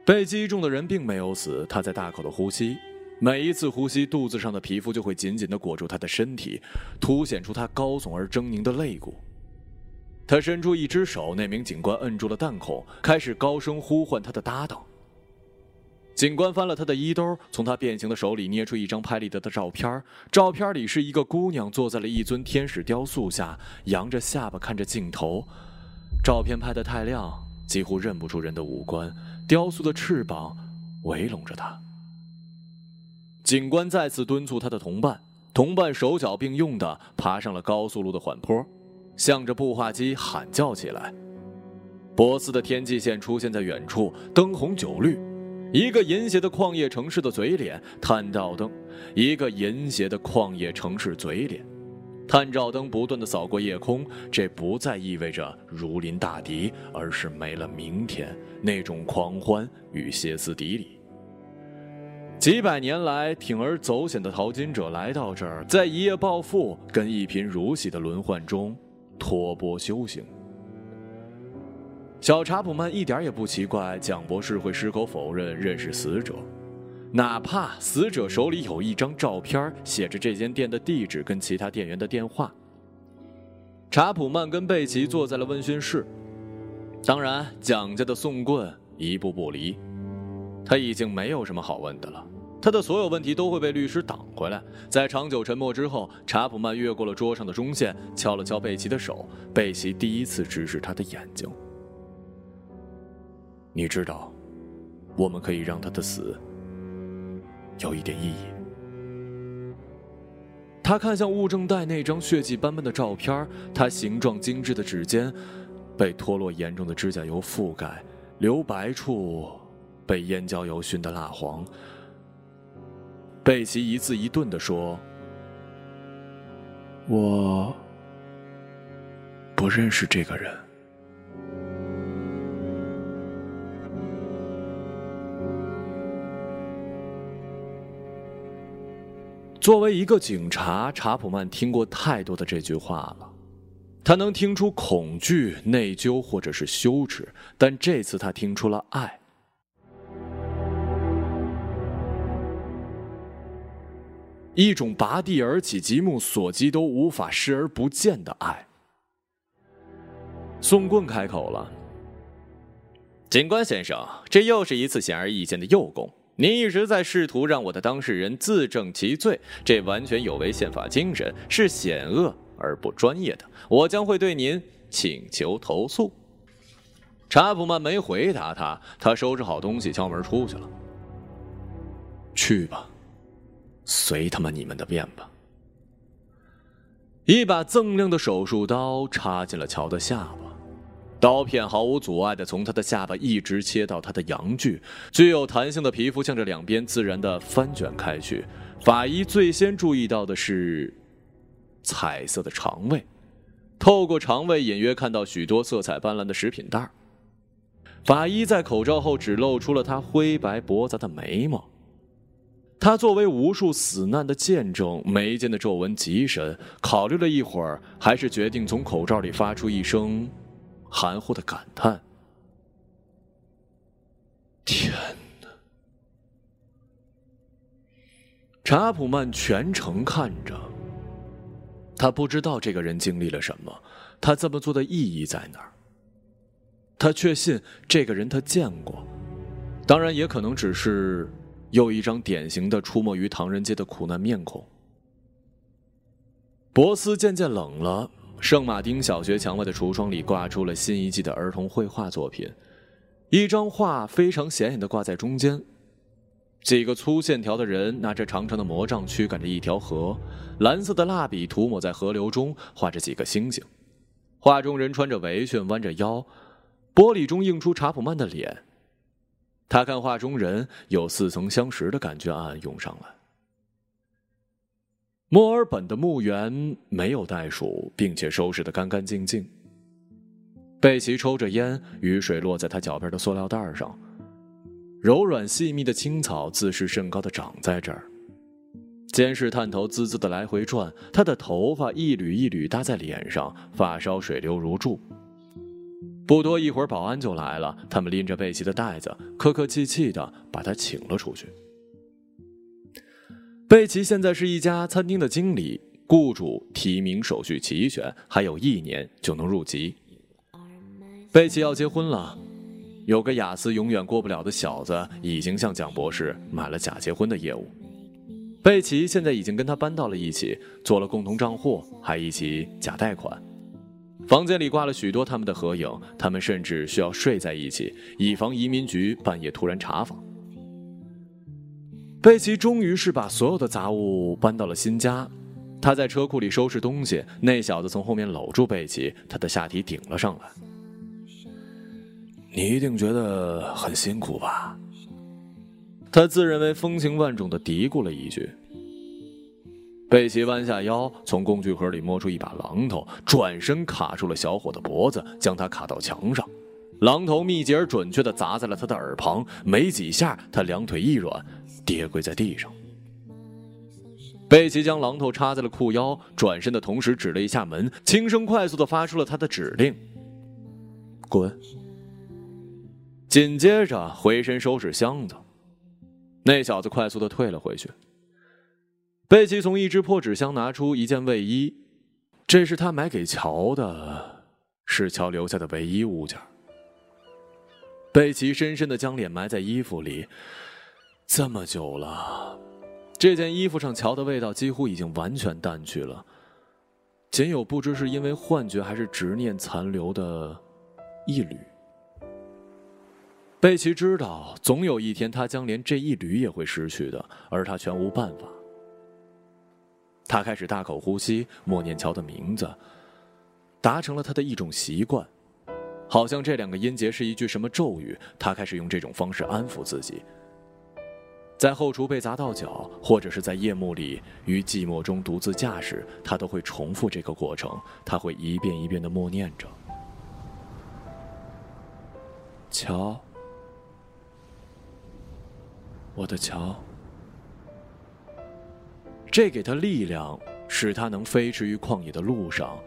被击中的人并没有死，他在大口的呼吸，每一次呼吸，肚子上的皮肤就会紧紧的裹住他的身体，凸显出他高耸而狰狞的肋骨。他伸出一只手，那名警官摁住了弹孔，开始高声呼唤他的搭档。警官翻了他的衣兜，从他变形的手里捏出一张拍立得的照片。照片里是一个姑娘坐在了一尊天使雕塑下，扬着下巴看着镜头。照片拍得太亮，几乎认不出人的五官。雕塑的翅膀围拢着他。警官再次敦促他的同伴，同伴手脚并用的爬上了高速路的缓坡，向着步话机喊叫起来。博斯的天际线出现在远处，灯红酒绿。一个淫邪的矿业城市的嘴脸，探照灯；一个淫邪的矿业城市嘴脸，探照灯不断的扫过夜空。这不再意味着如临大敌，而是没了明天那种狂欢与歇斯底里。几百年来，铤而走险的淘金者来到这儿，在一夜暴富跟一贫如洗的轮换中托钵修行。小查普曼一点也不奇怪，蒋博士会矢口否认认识死者，哪怕死者手里有一张照片，写着这间店的地址跟其他店员的电话。查普曼跟贝奇坐在了问讯室，当然，蒋家的宋棍一步不离。他已经没有什么好问的了，他的所有问题都会被律师挡回来。在长久沉默之后，查普曼越过了桌上的中线，敲了敲贝奇的手。贝奇第一次直视他的眼睛。你知道，我们可以让他的死有一点意义。他看向物证袋那张血迹斑斑的照片，他形状精致的指尖被脱落严重的指甲油覆盖，留白处被烟焦油熏得蜡黄。贝奇一字一顿的说：“我不认识这个人。”作为一个警察，查普曼听过太多的这句话了。他能听出恐惧、内疚或者是羞耻，但这次他听出了爱，一种拔地而起、极目所及都无法视而不见的爱。宋棍开口了：“警官先生，这又是一次显而易见的诱供。”您一直在试图让我的当事人自证其罪，这完全有违宪法精神，是险恶而不专业的。我将会对您请求投诉。查普曼没回答他，他收拾好东西，敲门出去了。去吧，随他妈你们的便吧。一把锃亮的手术刀插进了乔的下巴。刀片毫无阻碍地从他的下巴一直切到他的阳具，具有弹性的皮肤向着两边自然地翻卷开去。法医最先注意到的是彩色的肠胃，透过肠胃隐约看到许多色彩斑斓的食品袋。法医在口罩后只露出了他灰白驳杂的眉毛。他作为无数死难的见证，眉间的皱纹极深。考虑了一会儿，还是决定从口罩里发出一声。含糊的感叹：“天哪！”查普曼全程看着，他不知道这个人经历了什么，他这么做的意义在哪儿。他确信这个人他见过，当然也可能只是又一张典型的出没于唐人街的苦难面孔。博斯渐渐冷了。圣马丁小学墙外的橱窗里挂出了新一季的儿童绘画作品，一张画非常显眼的挂在中间。几个粗线条的人拿着长长的魔杖驱赶着一条河，蓝色的蜡笔涂抹在河流中，画着几个星星。画中人穿着围裙，弯着腰，玻璃中映出查普曼的脸。他看画中人，有似曾相识的感觉暗暗涌上来。墨尔本的墓园没有袋鼠，并且收拾得干干净净。贝奇抽着烟，雨水落在他脚边的塑料袋上。柔软细密的青草自视甚高的长在这儿。监视探头滋滋的来回转，他的头发一缕一缕搭在脸上，发梢水流如注。不多一会儿，保安就来了，他们拎着贝奇的袋子，客客气气的把他请了出去。贝奇现在是一家餐厅的经理，雇主提名手续齐全，还有一年就能入籍。贝奇要结婚了，有个雅思永远过不了的小子已经向蒋博士买了假结婚的业务。贝奇现在已经跟他搬到了一起，做了共同账户，还一起假贷款。房间里挂了许多他们的合影，他们甚至需要睡在一起，以防移民局半夜突然查房。贝奇终于是把所有的杂物搬到了新家，他在车库里收拾东西。那小子从后面搂住贝奇，他的下体顶了上来。你一定觉得很辛苦吧？他自认为风情万种的嘀咕了一句。贝奇弯下腰，从工具盒里摸出一把榔头，转身卡住了小伙的脖子，将他卡到墙上。榔头密集而准确地砸在了他的耳旁，没几下，他两腿一软。跌跪在地上，贝奇将榔头插在了裤腰，转身的同时指了一下门，轻声快速的发出了他的指令：“滚。”紧接着回身收拾箱子，那小子快速的退了回去。贝奇从一只破纸箱拿出一件卫衣，这是他买给乔的，是乔留下的唯一物件。贝奇深深的将脸埋在衣服里。这么久了，这件衣服上乔的味道几乎已经完全淡去了，仅有不知是因为幻觉还是执念残留的一缕。贝奇知道，总有一天他将连这一缕也会失去的，而他全无办法。他开始大口呼吸，默念乔的名字，达成了他的一种习惯，好像这两个音节是一句什么咒语。他开始用这种方式安抚自己。在后厨被砸到脚，或者是在夜幕里于寂寞中独自驾驶，他都会重复这个过程。他会一遍一遍的默念着：“乔，我的乔。”这给他力量，使他能飞驰于旷野的路上，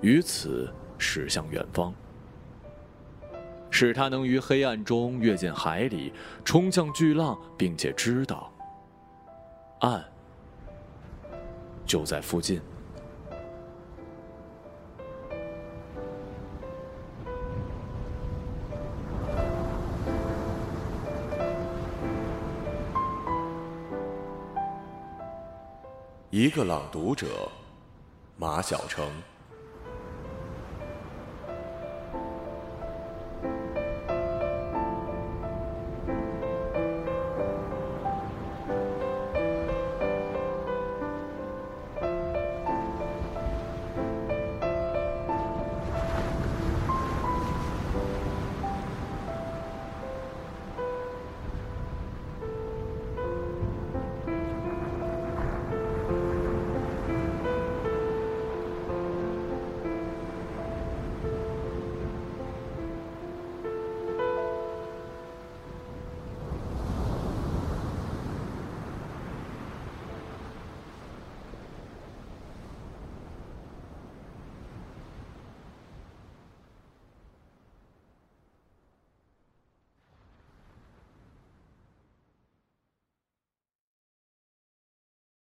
于此驶向远方。使他能于黑暗中跃进海里，冲向巨浪，并且知道岸就在附近。一个朗读者，马晓成。